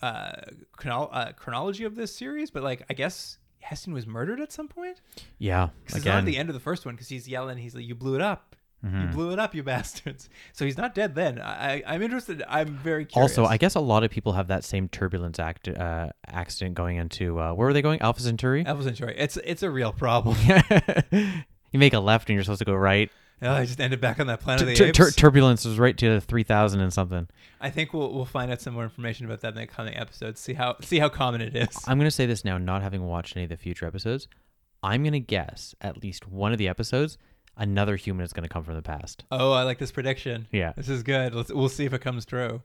uh, chronol- uh, chronology of this series, but like, I guess Heston was murdered at some point. Yeah, 'Cause it's not at the end of the first one because he's yelling, he's like, "You blew it up." Mm-hmm. You blew it up, you bastards! So he's not dead then. I, I, I'm interested. I'm very curious. also I guess a lot of people have that same turbulence act uh, accident going into uh, where were they going? Alpha Centauri. Alpha Centauri. It's it's a real problem. you make a left and you're supposed to go right. Oh, I just ended back on that planet of the tur- apes. turbulence was right to three thousand and something. I think we'll we'll find out some more information about that in the coming episodes. See how see how common it is. I'm gonna say this now, not having watched any of the future episodes. I'm gonna guess at least one of the episodes, another human is gonna come from the past. Oh, I like this prediction. Yeah. This is good. Let's we'll see if it comes true.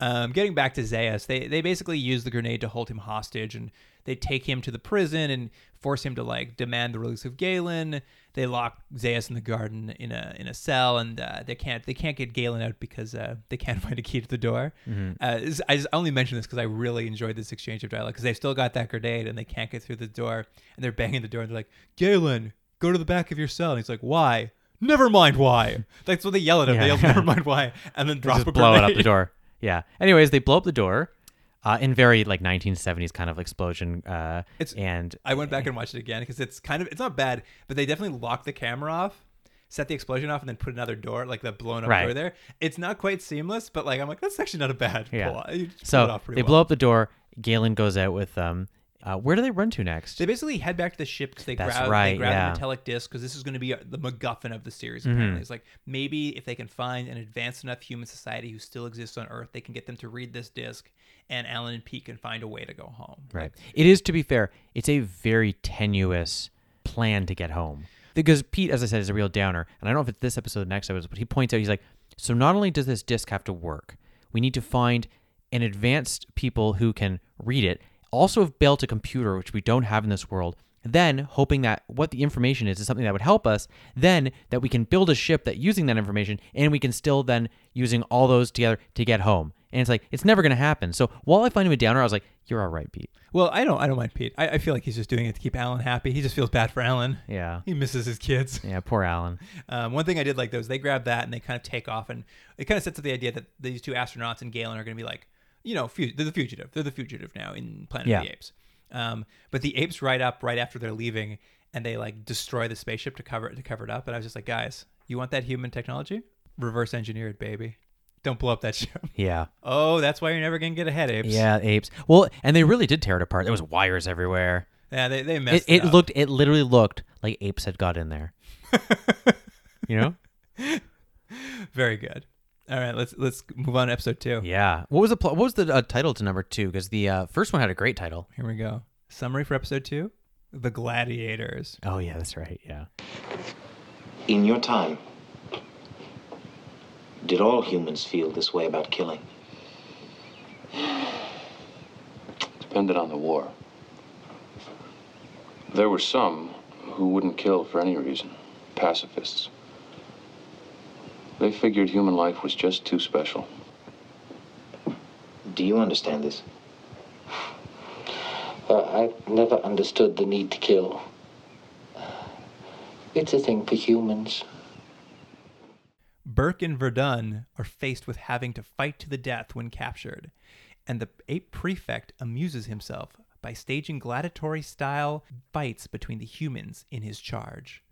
Um, getting back to Zaius, they they basically use the grenade to hold him hostage, and they take him to the prison and force him to like demand the release of Galen. They lock Zaius in the garden in a in a cell, and uh, they can't they can't get Galen out because uh, they can't find a key to the door. Uh, this- I just only mention this because I really enjoyed this exchange of dialogue because they've still got that grenade and they can't get through the door, and they're banging the door and they're like, Galen, go to the back of your cell. And he's like, why? Never mind why. That's what they yell at him. They Yeah. yell, never mind why, and then drop just blow it up the door. Yeah. Anyways, they blow up the door. Uh, in very like 1970s kind of explosion. Uh, It's- and I went back and watched it again because it's kind of it's not bad, but they definitely lock the camera off, set the explosion off, and then put another door like the blown up Right. door there. It's not quite seamless, but like I'm like that's actually not a bad Yeah. pull. You just pull it so they well. blow up the door. Galen goes out with them. Uh, where do they run to next? They basically head back to the ship because they That's grab they grab yeah. Mm-hmm. the metallic disc because this is going to be uh the MacGuffin of the series. Apparently, it's like maybe if they can find an advanced enough human society who still exists on Earth, they can get them to read this disc, and Alan and Pete can find a way to go home. Right. It is, to be fair, it's a very tenuous plan to get home. Because Pete, as I said, is a real downer. And I don't know if it's this episode or the next episode, but he points out, he's like, so not only does this disc have to work, we need to find an advanced people who can read it, also have built a computer, which we don't have in this world. Then, hoping that what the information is is something that would help us, then that we can build a ship that using that information, and we can still then using all those together to get home. And it's like it's never going to happen. So while I find him a downer, I was like, "You're all right, Pete." Well, I don't I don't mind Pete. I, I feel like he's just doing it to keep Alan happy. He just feels bad for Alan. Yeah. He misses his kids. Yeah, poor Alan. Um, one thing I did like though is they grab that and they kind of take off, and it kind of sets up the idea that these two astronauts and Galen are going to be like, you know, fu- they're the fugitive. They're the fugitive now in Planet Yeah. of the Apes. Um, but the apes ride up right after they're leaving, and they like destroy the spaceship to cover it to cover it up. And I was just like, guys, you want that human technology? Reverse engineer it, baby. Don't blow up that ship. Yeah. oh, that's why you're never going to get ahead, apes. Yeah, apes. Well, and they really did tear it apart. There was wires everywhere. yeah. They they It, messed it up. looked it literally looked like apes had got in there. you know? very good. All right, let's let's move on to episode two. Yeah. What was the pl- what was the uh, title to number 2 because the uh, first one had a great title. Here we go. Summary for episode two: The Gladiators. Oh yeah, that's right. Yeah. In your time, did all humans feel this way about killing? Depended on the war. There were some who wouldn't kill for any reason. Pacifists. They figured human life was just too special. Do you understand this? Uh, I've never understood the need to kill. It's a thing for humans. Burke and Virdon are faced with having to fight to the death when captured, and the ape prefect amuses himself by staging gladiatory style fights between the humans in his charge.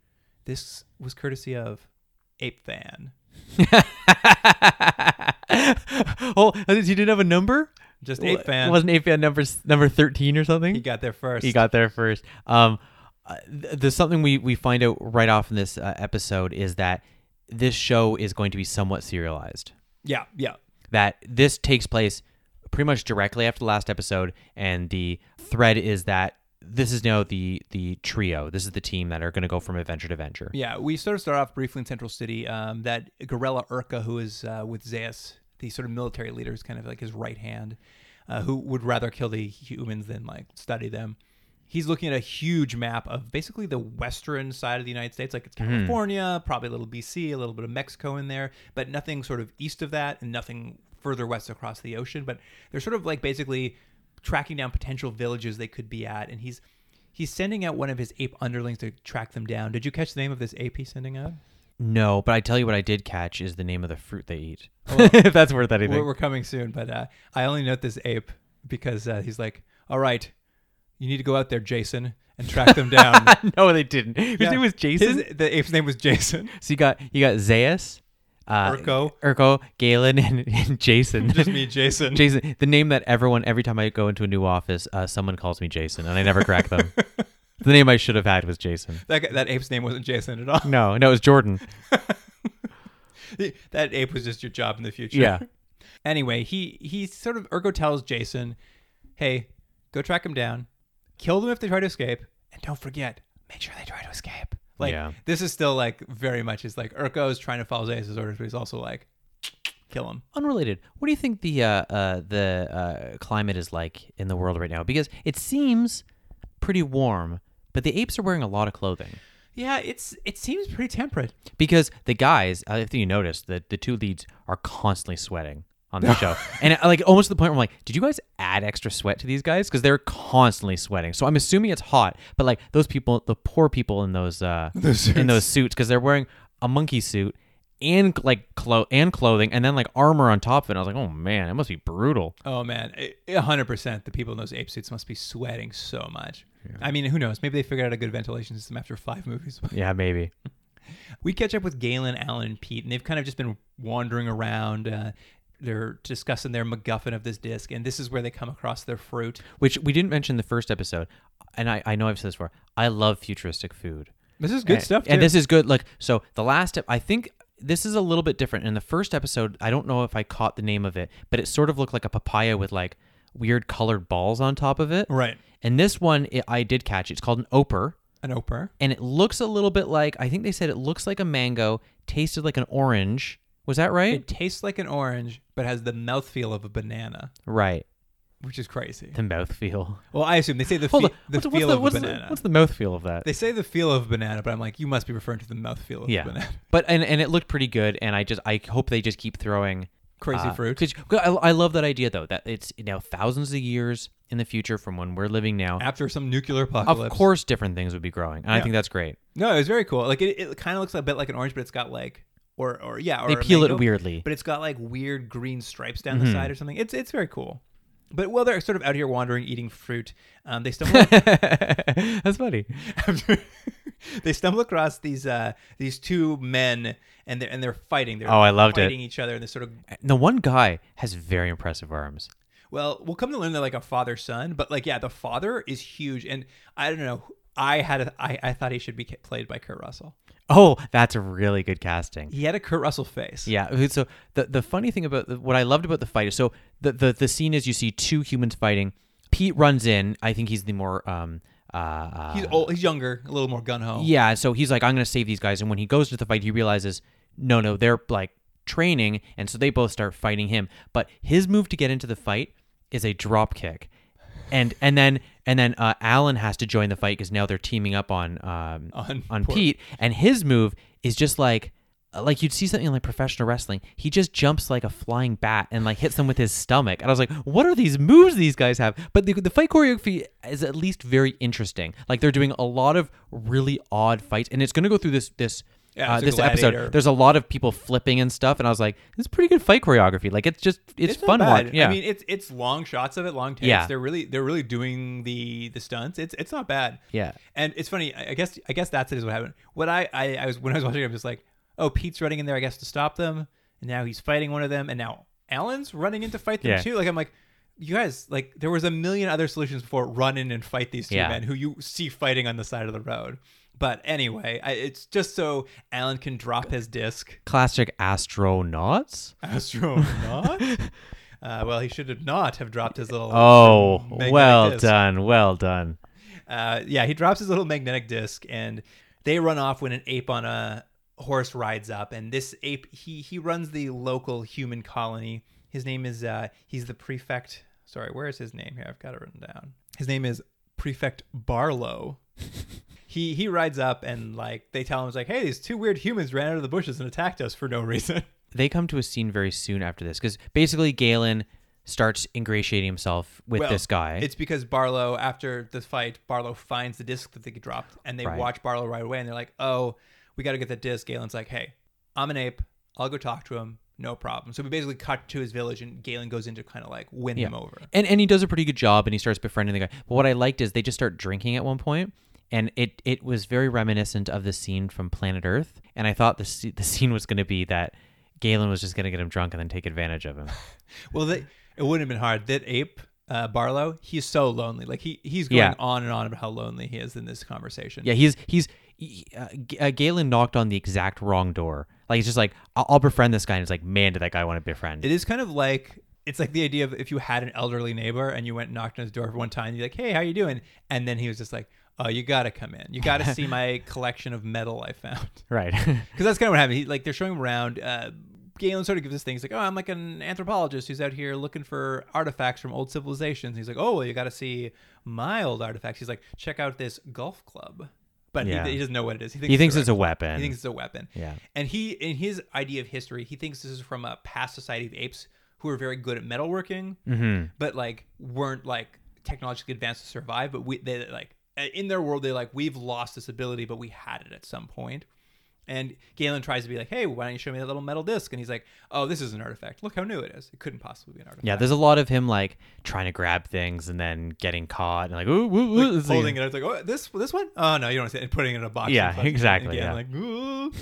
This was courtesy of Ape Fan. oh, he didn't have a number? Just Ape Fan. Wasn't Ape Fan number number 13 or something? He got there first. He got there first. Um, uh, th- there's something we we find out right off in this uh, episode is that this show is going to be somewhat serialized. Yeah, yeah. That this takes place pretty much directly after the last episode, and the thread is that this is now the the trio. This is the team that are going to go from adventure to adventure. Yeah, we sort of start off briefly in Central City. Um, that Gorilla Urko, who is uh, with Zaius, the sort of military leader, is kind of like his right hand, uh, who would rather kill the humans than like study them. He's looking at a huge map of basically the western side of the United States, like it's California, probably a little BC, a little bit of Mexico in there, but nothing sort of east of that and nothing further west across the ocean. But they're sort of like basically tracking down potential villages they could be at, and he's he's sending out one of his ape underlings to track them down. Did you catch the name of this ape he's sending out? No, but I tell you what I did catch is the name of the fruit they eat. if that's worth anything. We're, we're coming soon, but uh, I only note this ape because uh, he's like, "All right, you need to go out there, Jason, and track them down." no, they didn't. His Yeah. name was Jason. His- the ape's name was Jason. So you got you got Zaius, uh, Urko. Urko, Galen, and, and Jason. Just me, Jason. Jason, the name that everyone every time I go into a new office, uh, someone calls me Jason, and I never crack them. the name I should have had was Jason. That guy, that ape's name wasn't Jason at all. No, no, it was Jordan. that ape was just your job in the future. Yeah. Anyway, he he sort of Urko tells Jason, "Hey, go track him down, kill them if they try to escape, and don't forget, make sure they try to escape." Like Yeah. this is still like very much is like Urko is trying to follow Zaius's orders, but he's also like, kill him. Unrelated. What do you think the uh, uh, the uh, climate is like in the world right now? Because it seems pretty warm, but the apes are wearing a lot of clothing. Yeah, it's it seems pretty temperate. Because the guys, I think you noticed that the two leads are constantly sweating on the show, and like almost to the point where I'm like, did you guys add extra sweat to these guys? Because they're constantly sweating. So I'm assuming it's hot, but like those people, the poor people in those uh, in those suits, because they're wearing a monkey suit and like clo- and clothing, and then like armor on top of it. I was like, oh man, it must be brutal. Oh man, a hundred percent. The people in those ape suits must be sweating so much. I mean, who knows? Maybe they figured out a good ventilation system after five movies. Yeah, maybe. we catch up with Galen, Alan, and Pete, and they've kind of just been wandering around. Uh, they're discussing their MacGuffin of this disc, and this is where they come across their fruit. Which we didn't mention the first episode, and I, I know I've said this before. I love futuristic food. This is good and, stuff. And this is good. Like so, the last I think this is a little bit different. In the first episode, I don't know if I caught the name of it, but it sort of looked like a papaya with like weird colored balls on top of it. right. And this one, it, I did catch. It's called an oper, An oper. and it looks a little bit like I think they said it looks like a mango, tasted like an orange. Was that right? It tastes like an orange, but has the mouthfeel of a banana, right. which is crazy. The mouthfeel. Well, I assume they say the, Hold fe- on. the what's, feel the, of what's a the- banana. what's the mouthfeel of that? they say the feel of a banana, but I'm like, you must be referring to the mouthfeel of a yeah, banana. but and and it looked pretty good, and I just I hope they just keep throwing Crazy uh, fruit. 'cause- 'cause I, I love that idea though that it's now thousands of years in the future from when we're living now. After some nuclear apocalypse. Of course, different things would be growing, and I Yeah. think that's great. No, it was very cool. Like it, it kind of looks a bit like an orange, but it's got like or or yeah, or They peel it weirdly. but it's got like weird green stripes down Mm-hmm. the side or something. It's it's very cool. But while they're sort of out here wandering, eating fruit, um, they stumble that's funny. they stumble across these uh, these two men, and they're and they're fighting. They're Oh, I loved it. fighting each other, and they're sort of The one guy has very impressive arms. Well, we'll come to learn they're like a father son, but like yeah, the father is huge, and I don't know. I had a, I, I thought he should be played by Kurt Russell. Oh, that's a really good casting. He had a Kurt Russell face. Yeah. So the the funny thing about the, what I loved about the fight is so the, the the scene is you see two humans fighting. Pete runs in. I think he's the more um uh, uh he's old. He's younger, a little more gun ho. Yeah, so he's like, I'm gonna save these guys, and when he goes to the fight, he realizes, no, no, they're like training, and so they both start fighting him. But his move to get into the fight is a drop kick, and and then and then uh, Alan has to join the fight because now they're teaming up on um On on poor- Pete, and his move is just like. Like you'd see something in like professional wrestling, he just jumps like a flying bat and like hits them with his stomach. And I was like, "What are these moves these guys have?" But the, the fight choreography is at least very interesting. Like they're doing a lot of really odd fights, and it's going to go through this this Yeah, uh, this gladiator. episode. There's a lot of people flipping and stuff, and I was like, "This is pretty good fight choreography. Like it's just it's, not fun watch. Yeah, I mean, it's it's long shots of it, long takes. Yeah. They're really they're really doing the the stunts. It's it's not bad. Yeah. And it's funny. I guess I guess that's it. Is what happened. What I I, I was when I was watching, it, I was just like, oh, Pete's running in there, I guess, to stop them, and now he's fighting one of them, and now Alan's running in to fight them Yeah. too. Like I'm like. You guys, like, there was a million other solutions before run in and fight these two Yeah. men who you see fighting on the side of the road. But anyway, I, it's just so Alan can drop his disc. classic astronauts. Astronaut? uh, well, he should have not have dropped his little. Oh, well disc. done, well done. Uh, yeah, he drops his little magnetic disc, and they run off when an ape on a horse rides up. And this ape, he he runs the local human colony. His name is uh, he's the prefect. Sorry, where is his name here? I've got it written down. His name is Prefect Barlow. he he rides up and like they tell him it's like, hey, these two weird humans ran out of the bushes and attacked us for no reason. They come to a scene very soon after this because basically Galen starts ingratiating himself with Well, this guy. It's because Barlow, after the fight, Barlow finds the disc that they dropped, and they Right. watch Barlow right away, and they're like, "Oh, we got to get the disc." Galen's like, "Hey, I'm an ape. I'll go talk to him. No problem." So we basically cut to his village, and Galen goes in to kind of like win him over. And and he does a pretty good job, and he starts befriending the guy. But what I liked is they just start drinking at one point, and it it was very reminiscent of the scene from Planet Earth. And I thought the the scene was going to be that Galen was just going to get him drunk and then take advantage of him. Well, it wouldn't have been hard. That ape, uh, Barlow, he's so lonely. Like he he's going Yeah. on and on about how lonely he is in this conversation. yeah, he's he's. he- uh, G- uh, Galen knocked on the exact wrong door. Like he's just like, I'll, I'll befriend this guy. And it's like, man, did that guy want to befriend? It is kind of like it's like the idea of if you had an elderly neighbor and you went and knocked on his door for one time, and you're like, "Hey, how you doing?" And then he was just like, "Oh, you gotta come in. You gotta see my collection of metal I found." right. Because that's kind of what happened. He, like they're showing him around. Uh, Galen sort of gives this thing. He's like, "Oh, I'm like an anthropologist who's out here looking for artifacts from old civilizations." He's like, "Oh, well, you got to see my old artifacts." He's like, "Check out this golf club," but Yeah. he, he doesn't know what it is. He thinks, He thinks it's a rifle. weapon. He thinks it's a weapon. Yeah. And he, in his idea of history, he thinks this is from a past society of apes who were very good at metalworking, Mm-hmm. but like weren't like technologically advanced to survive. But we, they like in their world, they're like, we've lost this ability, but we had it at some point. And Galen tries to be like, hey, why don't you show me that little metal disc? And he's like, oh, this is an artifact. Look how new it is. It couldn't possibly be an artifact. Yeah, there's a lot of him like trying to grab things and then getting caught and like ooh, ooh, ooh, Like, holding it. It's like, oh, this this one? Oh no, you don't see it. And putting it in a box. Yeah, exactly, Again, yeah. like, ooh.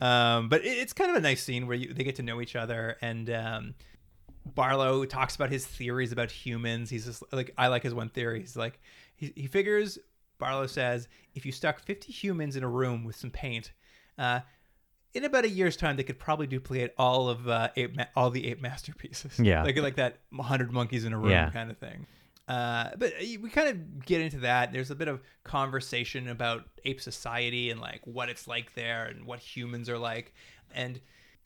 um, but it, it's kind of a nice scene where you, they get to know each other, and um, Barlow talks about his theories about humans. He's just like, I like his one theory. He's like, he, he figures. Barlow says, if you stuck 50 humans in a room with some paint, uh, in about a year's time, they could probably duplicate all of uh, ape ma- all the ape masterpieces. Yeah. like like that hundred monkeys in a room Yeah. kind of thing. Uh, but we kind of get into that. There's a bit of conversation about ape society and like what it's like there and what humans are like, and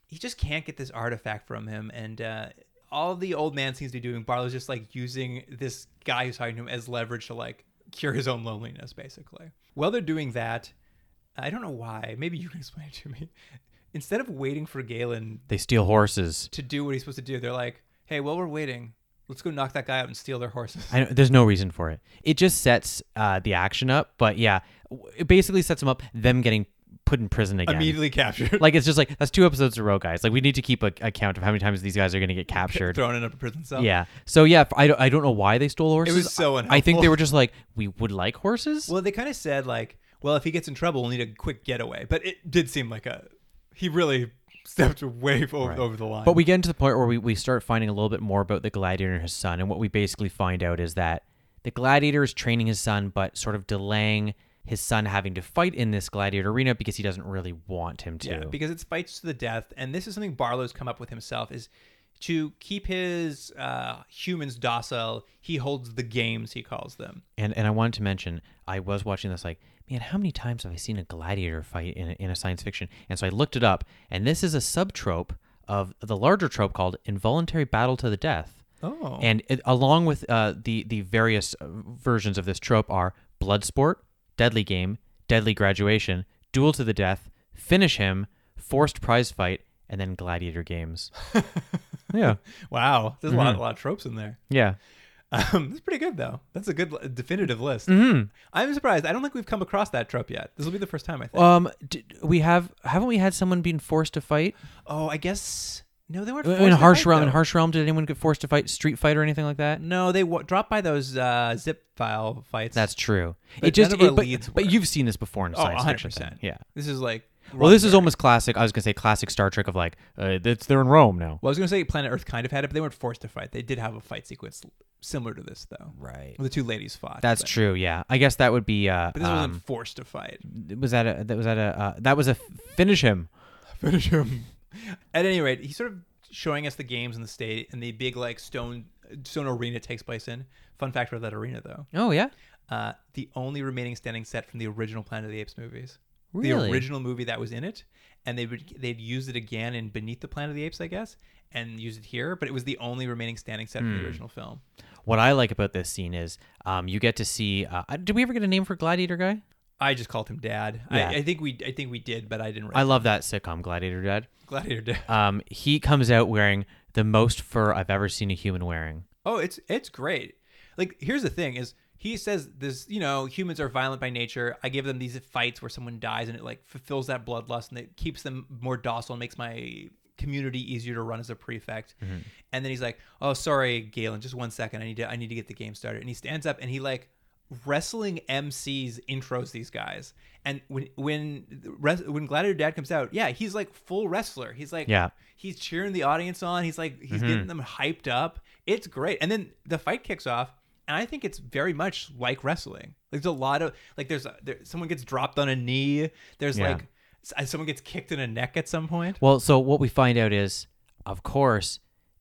he just can't get this artifact from him. And uh, all the old man seems to be doing, Barlow's just like using this guy who's talking to him as leverage to like cure his own loneliness, basically. While they're doing that, I don't know why. Maybe you can explain it to me. Instead of waiting for Galen they steal horses. to do what he's supposed to do, they're like, "Hey, while we're waiting, let's go knock that guy out and steal their horses." I, there's no reason for it. It just sets uh, the action up, but yeah, it basically sets them up. Them getting put in prison again. Immediately captured, Like it's just like that's two episodes in a row, guys. Like we need to keep a, a count of how many times these guys are going to get captured. thrown in a prison cell. Yeah. So yeah, I don't, I don't know why they stole horses. It was so I think they were just like we would like horses. Well, they kind of said like, "Well, if he gets in trouble, we'll need a quick getaway." But it did seem like a he really stepped way over, over the line. But we get into the point where we, we start finding a little bit more about the gladiator and his son. And what we basically find out is that the gladiator is training his son, but sort of delaying his son having to fight in this gladiator arena because he doesn't really want him to. Yeah, because it's fights to the death, and this is something Barlow's come up with himself is to keep his uh, humans docile. He holds the games, he calls them. and and I wanted to mention, I was watching this like, man, how many times have I seen a gladiator fight in a, in a science fiction? And so I looked it up, and this is a subtrope of the larger trope called involuntary battle to the death. Oh, And it, along with uh, the the various versions of this trope are blood sport, deadly game, deadly graduation, duel to the death, finish him, forced prize fight, and then gladiator games. yeah, wow, there's a Mm-hmm. lot, a lot of tropes in there. yeah. Um, that's pretty good though. That's a good definitive list. Mm-hmm. I'm surprised. I don't think we've come across that trope yet. This will be the first time I think. Um, d- we have haven't we had someone being forced to fight oh, I guess no, they weren't. in Harsh fight, Realm? In. Harsh Realm, did anyone get forced to fight Street Fight or anything like that? No, they w- dropped by those uh, zip file fights. That's true. But it just none of our it- but, leads but you've seen this before in oh, science 100 fiction. thing. percent. Yeah. this is like. Well, this is almost classic. I was gonna say classic Star Trek of like, uh, it's they're in Rome now. Well, I was gonna say Planet Earth kind of had it, but they weren't forced to fight. They did have a fight sequence similar to this, though. Right. Where the two ladies fought. That's but, true. Yeah, I guess that would be. Uh, But this um, wasn't forced to fight. was that a that was that a uh, that was a finish him. Finish him. At any rate, he's sort of showing us the games in the state and the big like stone stone arena takes place in. Fun fact about that arena, though. Oh yeah, uh, the only remaining standing set from the original Planet of the Apes movies. Really? The original movie that was in it, and they would they'd used it again in Beneath the Planet of the Apes, I guess, and used it here. But it was the only remaining standing set from the original film. what I like about this scene is um, you get to see. Uh, uh, did we ever get a name for Gladiator guy? I just called him Dad. Yeah. I, I think we I think we did, but I didn't. I love that sitcom Gladiator Dad. Gladiator Dad. Um, he comes out wearing the most fur I've ever seen a human wearing. Oh, it's it's great. Like here's the thing is he says this, you know, humans are violent by nature. I give them these fights where someone dies and it like fulfills that bloodlust and it keeps them more docile and makes my community easier to run as a prefect. And then he's like, "Oh, sorry, Galen, just one second. I need to I need to get the game started." And he stands up and he like wrestling MCs intros these guys. And when when when Gladiator Dad comes out, yeah, he's like full wrestler. He's like Yeah. he's cheering the audience on. He's like he's mm-hmm. getting them hyped up. It's great. And then the fight kicks off, and I think it's very much like wrestling. There's a lot of like there's a, there, someone gets dropped on a knee. There's Yeah. like someone gets kicked in a neck at some point. Well, so what we find out is, of course,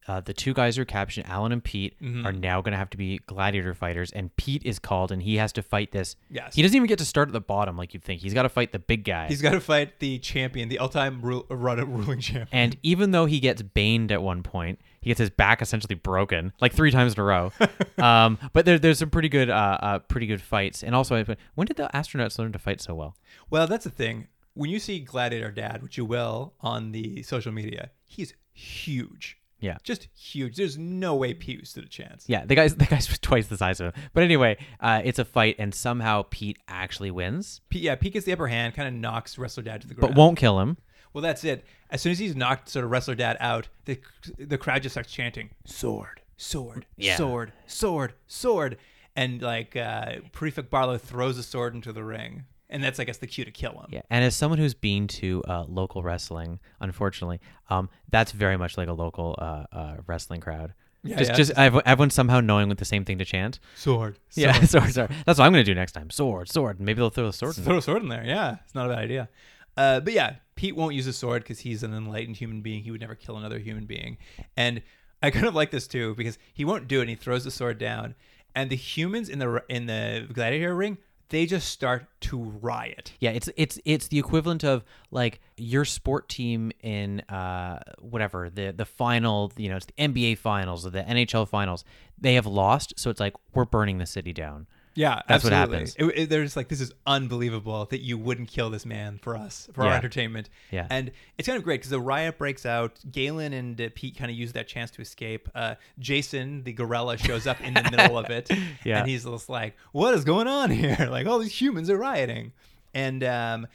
uh, the two guys who are captured, Alan and Pete, Mm-hmm. are now going to have to be gladiator fighters, and Pete is called, and he has to fight this. Yes. He doesn't even get to start at the bottom like you'd think. He's got to fight the big guy. He's got to fight the champion, the all-time ru- run ruling champion. and even though he gets baned at one point, he gets his back essentially broken like three times in a row. um, but there, there's some pretty good, uh, uh, pretty good fights. And also, when did the astronauts learn to fight so well? Well, that's the thing. When you see Gladiator Dad, which you will on the social media, he's huge. Yeah. Just huge. There's no way Pete stood a chance. Yeah, the guy's the guy's twice the size of him. But anyway, uh, it's a fight, and somehow Pete actually wins, Pete, yeah, Pete gets the upper hand, kind of knocks Wrestler Dad to the ground, but won't kill him. Well, that's it. As soon as he's knocked sort of Wrestler Dad out, the the crowd just starts chanting sword, sword, Yeah. sword, sword, sword, and like uh, Prefect Barlow throws a sword into the ring, and that's I guess the cue to kill him. Yeah, and as someone who's been to uh, local wrestling, unfortunately, um, that's very much like a local uh, uh, wrestling crowd. Yeah, just, yeah. just everyone somehow knowing with the same thing to chant. Sword, Yeah, sword, sword. That's what I'm gonna do next time. Sword, sword. Maybe they'll throw a sword. In Throw a sword in there. Yeah, it's not a bad idea. Uh, but yeah, Pete won't use a sword because he's an enlightened human being. He would never kill another human being. And I kind of like this too because he won't do it. and He throws the sword down, and the humans in the in the gladiator ring they just start to riot. Yeah, it's it's it's the equivalent of like your sport team in uh whatever the the final you know it's the NBA finals or the NHL finals they have lost so it's like we're burning the city down. Yeah, That's what absolutely. happens. It, it- they're just like, this is unbelievable that you wouldn't kill this man for us, for our entertainment. Yeah. And it's kind of great because the riot breaks out. Galen and uh, Pete kind of use that chance to escape. Uh, Jason, the gorilla, shows up in the middle of it. Yeah. And he's just like, what is going on here? Like, all these humans are rioting. And, um,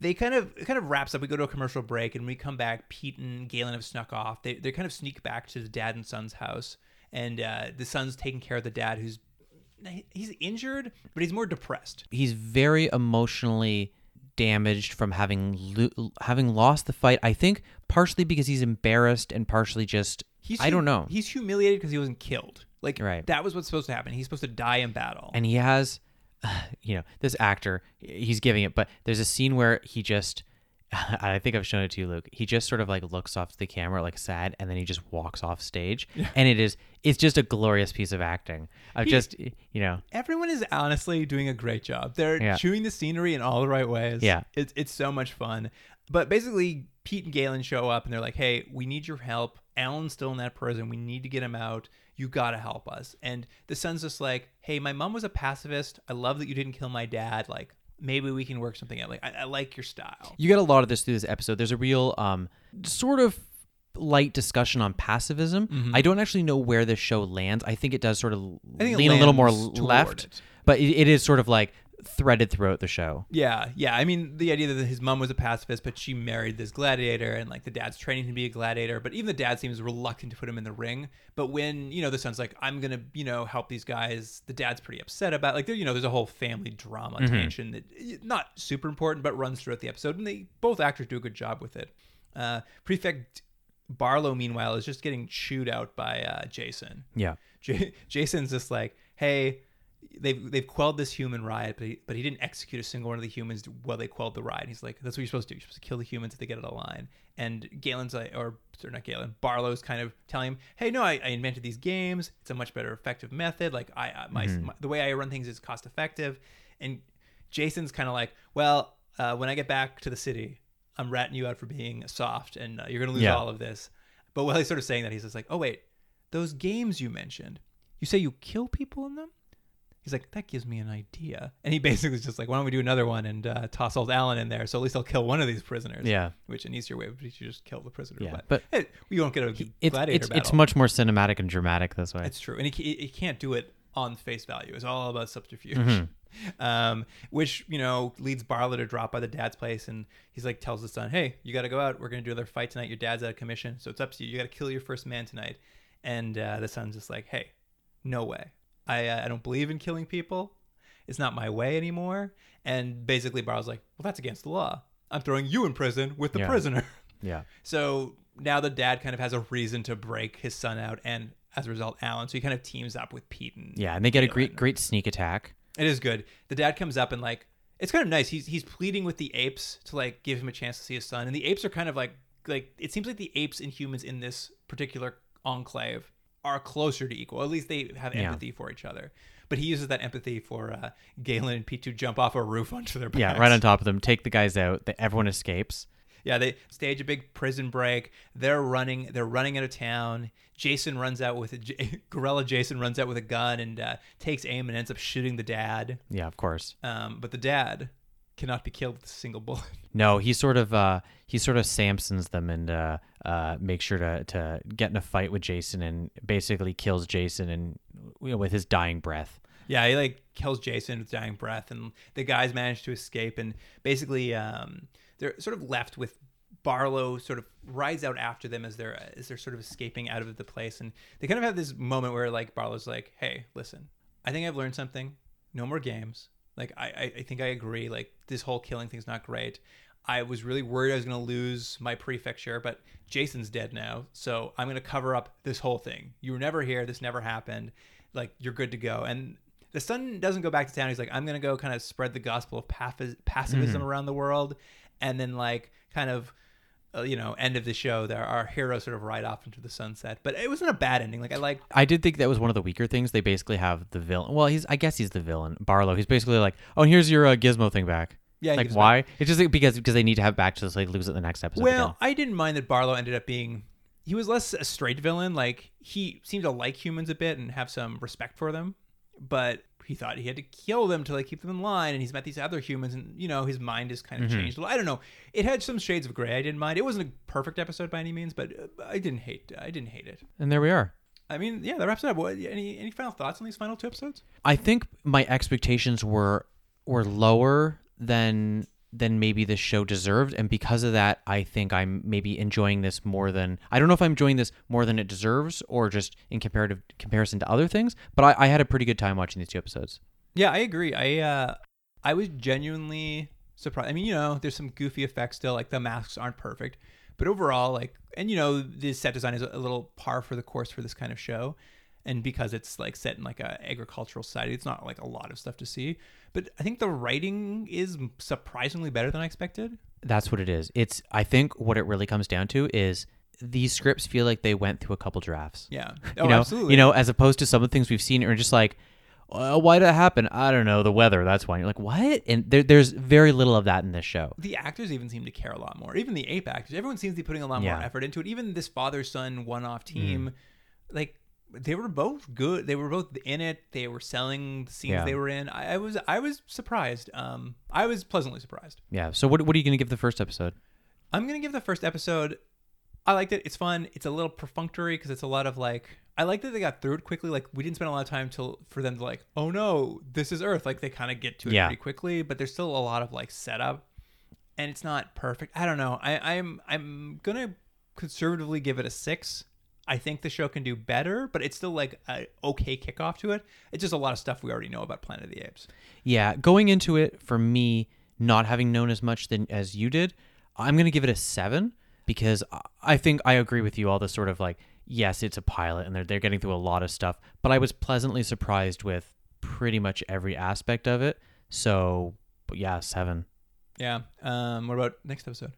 they kind of it kind of wraps up. We go to a commercial break, and when we come back. Pete and Galen have snuck off. They they kind of sneak back to the dad and son's house, and uh, the son's taking care of the dad, who's he's injured, but he's more depressed. He's very emotionally damaged from having lo- having lost the fight. I think partially because he's embarrassed and partially just He's I don't know. He's humiliated because he wasn't killed. Like Right. that was what's supposed to happen. He's supposed to die in battle. and he has you know this actor he's giving it but there's a scene where he just i think i've shown it to you luke he just sort of like looks off to the camera like sad and then he just walks off stage and it is it's just a glorious piece of acting He- just you know Everyone is honestly doing a great job. They're Yeah. chewing the scenery in all the right ways. Yeah. It's it's so much fun. But basically Pete and Galen show up and they're like, Hey, we need your help. Alan's still in that prison. We need to get him out. You gotta help us. And the son's just like, Hey, my mom was a pacifist. I love that you didn't kill my dad. Like maybe we can work something out. Like I, I like your style. you get a lot of this through this episode there's a real um sort of light discussion on pacifism i don't actually know where this show lands i think it does sort of Mm-hmm. I think it lean a little more left it. but it, it is sort of like threaded throughout the show Yeah, yeah. I mean, the idea that his mom was a pacifist, but she married this gladiator, and like the dad's training him to be a gladiator. But even the dad seems reluctant to put him in the ring. But when you know the son's like, "I'm gonna, you know, help these guys," the dad's pretty upset about. Like, there, you know, there's a whole family drama tension that eh, not super important, but runs throughout the episode, and they both actors do a good job with it. Uh, Prefect Barlow, meanwhile, is just getting chewed out by uh, Jason. yeah J- Jason's just like, hey, they've they've quelled this human riot, but he, but he didn't execute a single one of the humans while they quelled the riot. He's like, that's what you're supposed to do. You're supposed to kill the humans if they get out of line. And Galen's like, or sorry, not Galen, Barlow's kind of telling him, hey, no, I, I invented these games. It's a much better effective method. Like I, I my, my the way I run things is cost effective. And Jason's kind of like, well, uh, when I get back to the city, I'm ratting you out for being soft, and uh, you're gonna lose Yeah. all of this. But while he's sort of saying that, he's just like, oh wait, those games you mentioned, you say you kill people in them? He's like, that gives me an idea. And he basically is just like, why don't we do another one and uh, toss old Alan in there? So at least I'll kill one of these prisoners. Yeah. Which an easier way would be to just kill the prisoner. Yeah, But, but- hey, we won't get a it's gladiator it's, battle. it's much more cinematic and dramatic this way It's true, and he, he can't do it on face value. It's all about subterfuge, Mm-hmm. um, which you know leads Barlow to drop by the dad's place, and he's like tells the son, "Hey, you got to go out. We're gonna do another fight tonight. Your dad's out of commission, so it's up to you. You got to kill your first man tonight." And uh, the son's just like, "Hey, no way. I uh, I don't believe in killing people. It's not my way anymore." And basically, Barlow's like, "Well, that's against the law. I'm throwing you in prison with the Yeah. prisoner." yeah So now the dad kind of has a reason to break his son out, and as a result, Alan. So he kind of teams up with Pete and Yeah, and they get a great great sneak attack. It is good. The dad comes up and like it's kind of nice. He's he's pleading with the apes to like give him a chance to see his son, and the apes are kind of like like it seems like the apes and humans in this particular enclave are closer to equal. At least they have Yeah. empathy for each other. But he uses that empathy for uh, Galen and Pete to jump off a roof onto their backs. Yeah, right on top of them. Take the guys out. The, everyone escapes. Yeah, they stage a big prison break. They're running. They're running out of town. Jason runs out with a J- Gorilla. Jason runs out with a gun and uh, takes aim and ends up shooting the dad. Yeah, of course. Um, but the dad cannot be killed with a single bullet. No, he sort of uh he sort of Samsons them and uh uh makes sure to to get in a fight with Jason and basically kills Jason and you know, with his dying breath. Yeah, he like kills Jason with dying breath, and the guys manage to escape. And basically, um, they're sort of left with Barlow. Sort of rides out after them as they're as they're sort of escaping out of the place, and they kind of have this moment where like Barlow's like, "Hey, listen, I think I've learned something. No more games. Like, I I, think I agree. Like, this whole killing thing's not great." I was really worried I was going to lose my prefecture, but Jason's dead now. So I'm going to cover up this whole thing. You were never here. This never happened. Like, you're good to go. And the son doesn't go back to town. He's like, I'm going to go kind of spread the gospel of pafi- pacifism mm-hmm. around the world. And then, like, kind of, uh, you know, end of the show, there our hero sort of ride off into the sunset. But it wasn't a bad ending. Like, I like, I did think that was one of the weaker things. They basically have the villain. Well, he's I guess he's the villain, Barlow. He's basically like, "Oh, here's your uh, Gizmo thing back." Yeah, like why? It's just like, because because they need to have back to this, like lose it the next episode. Well, again. I didn't mind that Barlow ended up being he was less a straight villain. Like he seemed to like humans a bit and have some respect for them, but he thought he had to kill them to like keep them in line. And he's met these other humans, and you know his mind has kind of Mm-hmm. changed. a little. I don't know. It had some shades of gray. I didn't mind. It wasn't a perfect episode by any means, but uh, I didn't hate. I didn't hate it. and there we are. I mean, yeah, that wraps it up. What, any any final thoughts on these final two episodes? I think my expectations were were lower than than maybe this show deserved and because of that I think I'm maybe enjoying this more than I don't know if I'm enjoying this more than it deserves or just in comparative comparison to other things but I, I had a pretty good time watching these two episodes Yeah, I agree. I uh I was genuinely surprised. I mean, you know, there's some goofy effects still, like the masks aren't perfect. But overall, like and you know, the set design is a little par for the course for this kind of show. And because it's like set in like a agricultural society, it's not like a lot of stuff to see. But I think the writing is surprisingly better than I expected. that's what it is it's I think what it really comes down to is these scripts feel like they went through a couple drafts Yeah. you Oh, know, absolutely. You know, as opposed to some of the things we've seen are just like, uh, why did that happen? I don't know. The weather. That's why. You're like, what? And there, there's very little of that in this show. the actors even seem to care a lot more. Even the ape actors, everyone seems to be putting a lot Yeah. more effort into it. Even this father son one off team, like they were both good. They were both in it. They were selling the scenes Yeah. they were in. I, I was I was surprised. Um, I was pleasantly surprised. Yeah. So what, what are you going to give the first episode? I'm gonna give the first episode. I liked it. It's fun. It's a little perfunctory because it's a lot of like. I like that they got through it quickly. Like we didn't spend a lot of time till for them to like, oh no, this is Earth. Like they kind of get to it Yeah. pretty quickly, but there's still a lot of like setup, and it's not perfect. I don't know. I, I'm I'm gonna conservatively give it a six. I think the show can do better, but it's still like a okay kickoff to it. It's just a lot of stuff we already know about Planet of the Apes. Yeah. Going into it, for me, not having known as much than as you did, I'm going to give it a seven because I- I think I agree with you. All the sort of like, yes, it's a pilot and they're, they're getting through a lot of stuff, but I was pleasantly surprised with pretty much every aspect of it. So, yeah, seven. Yeah. Um. What about next episode?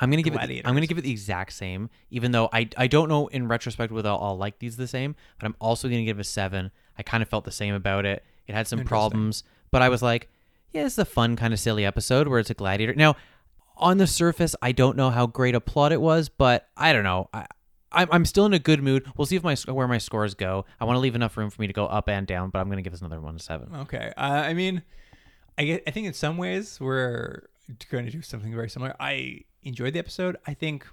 I'm gonna give it. I'm gonna give it the exact same, even though I I don't know in retrospect whether I'll, I'll like these the same. But I'm also gonna give it a seven. I kind of felt the same about it. It had some problems, but I was like, yeah, it's a fun kind of silly episode where it's a gladiator. Now, on the surface, I don't know how great a plot it was, but I don't know. I I'm, I'm still in a good mood. We'll see if my where my scores go. I want to leave enough room for me to go up and down, but I'm gonna give this another one a seven. Okay. Uh, I mean, I get, I think in some ways we're going to do something very similar. I enjoyed the episode. I think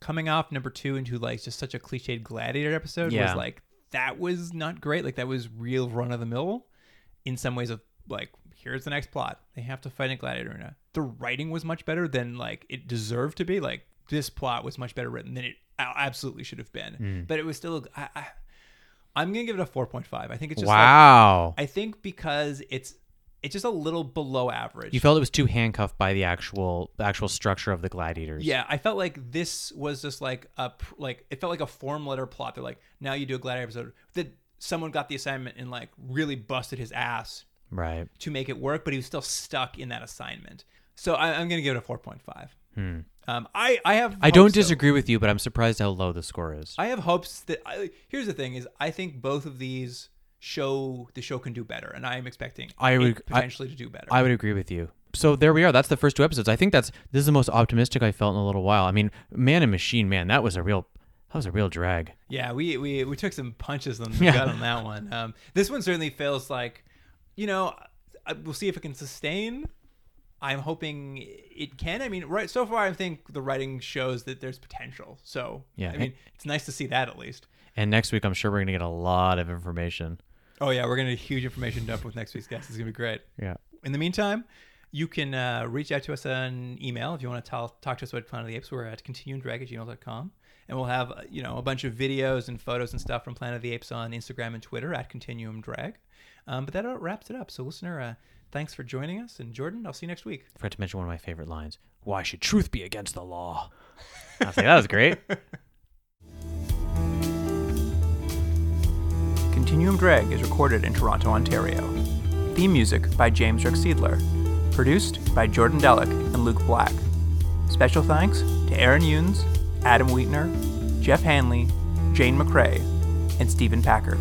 coming off number two into like just such a cliched gladiator episode Yeah. was like that was not great. Like that was real run of the mill. In some ways of like here's the next plot. They have to fight in gladiator arena. The writing was much better than like it deserved to be. Like this plot was much better written than it absolutely should have been. Hmm. But it was still. I, I, I'm gonna give it a 4.5. I think it's just like, wow. I think because it's it's just a little below average. you felt it was too handcuffed by the actual actual structure of the gladiators. yeah, I felt like this was just like a like it felt like a form letter plot. They're like, now you do a gladiator episode that someone got the assignment and like really busted his ass Right. to make it work, but he was still stuck in that assignment. So I, I'm gonna give it a 4.5. Um, I I have I don't disagree with you, but I'm surprised how low the score is. I have hopes that I, here's the thing is I think both of these show the show can do better, and I am expecting I would- I- potentially to do better. I would agree with you. So there we are. That's the first two episodes. I think that's this is the most optimistic I felt in a little while. I mean, Man and Machine, man, that was a real that was a real drag. Yeah, we, we we took some punches on the Yeah. gut on that one. Um, this one certainly feels like, you know, I, we'll see if it can sustain. I'm hoping it can. I mean, right so far, I think the writing shows that there's potential. So Yeah, I mean, it's nice to see that at least. And next week, I'm sure we're gonna get a lot of information. Oh yeah, we're gonna get a huge information dump with next week's guest. It's gonna be great. Yeah. In the meantime, you can uh, reach out to us on email if you want to tell, talk to us about Planet of the Apes. We're at continuumdrag at gmail.com. And we'll have, uh, you know, a bunch of videos and photos and stuff from Planet of the Apes on Instagram and Twitter at Continuum Drag. Um, but that about wraps it up. So, listener, uh, thanks for joining us. And Jordan, I'll see you next week. Forgot to mention one of my favorite lines. Why should truth be against the law? I was like, that was great. Continuum Drag is recorded in Toronto, Ontario. Theme music by James Rickseidler. Produced by Jordan Delic and Luke Black. Special thanks to Aaron Yunes, Adam Wheatner, Jeff Hanley, Jane McCrae, and Stephen Packard.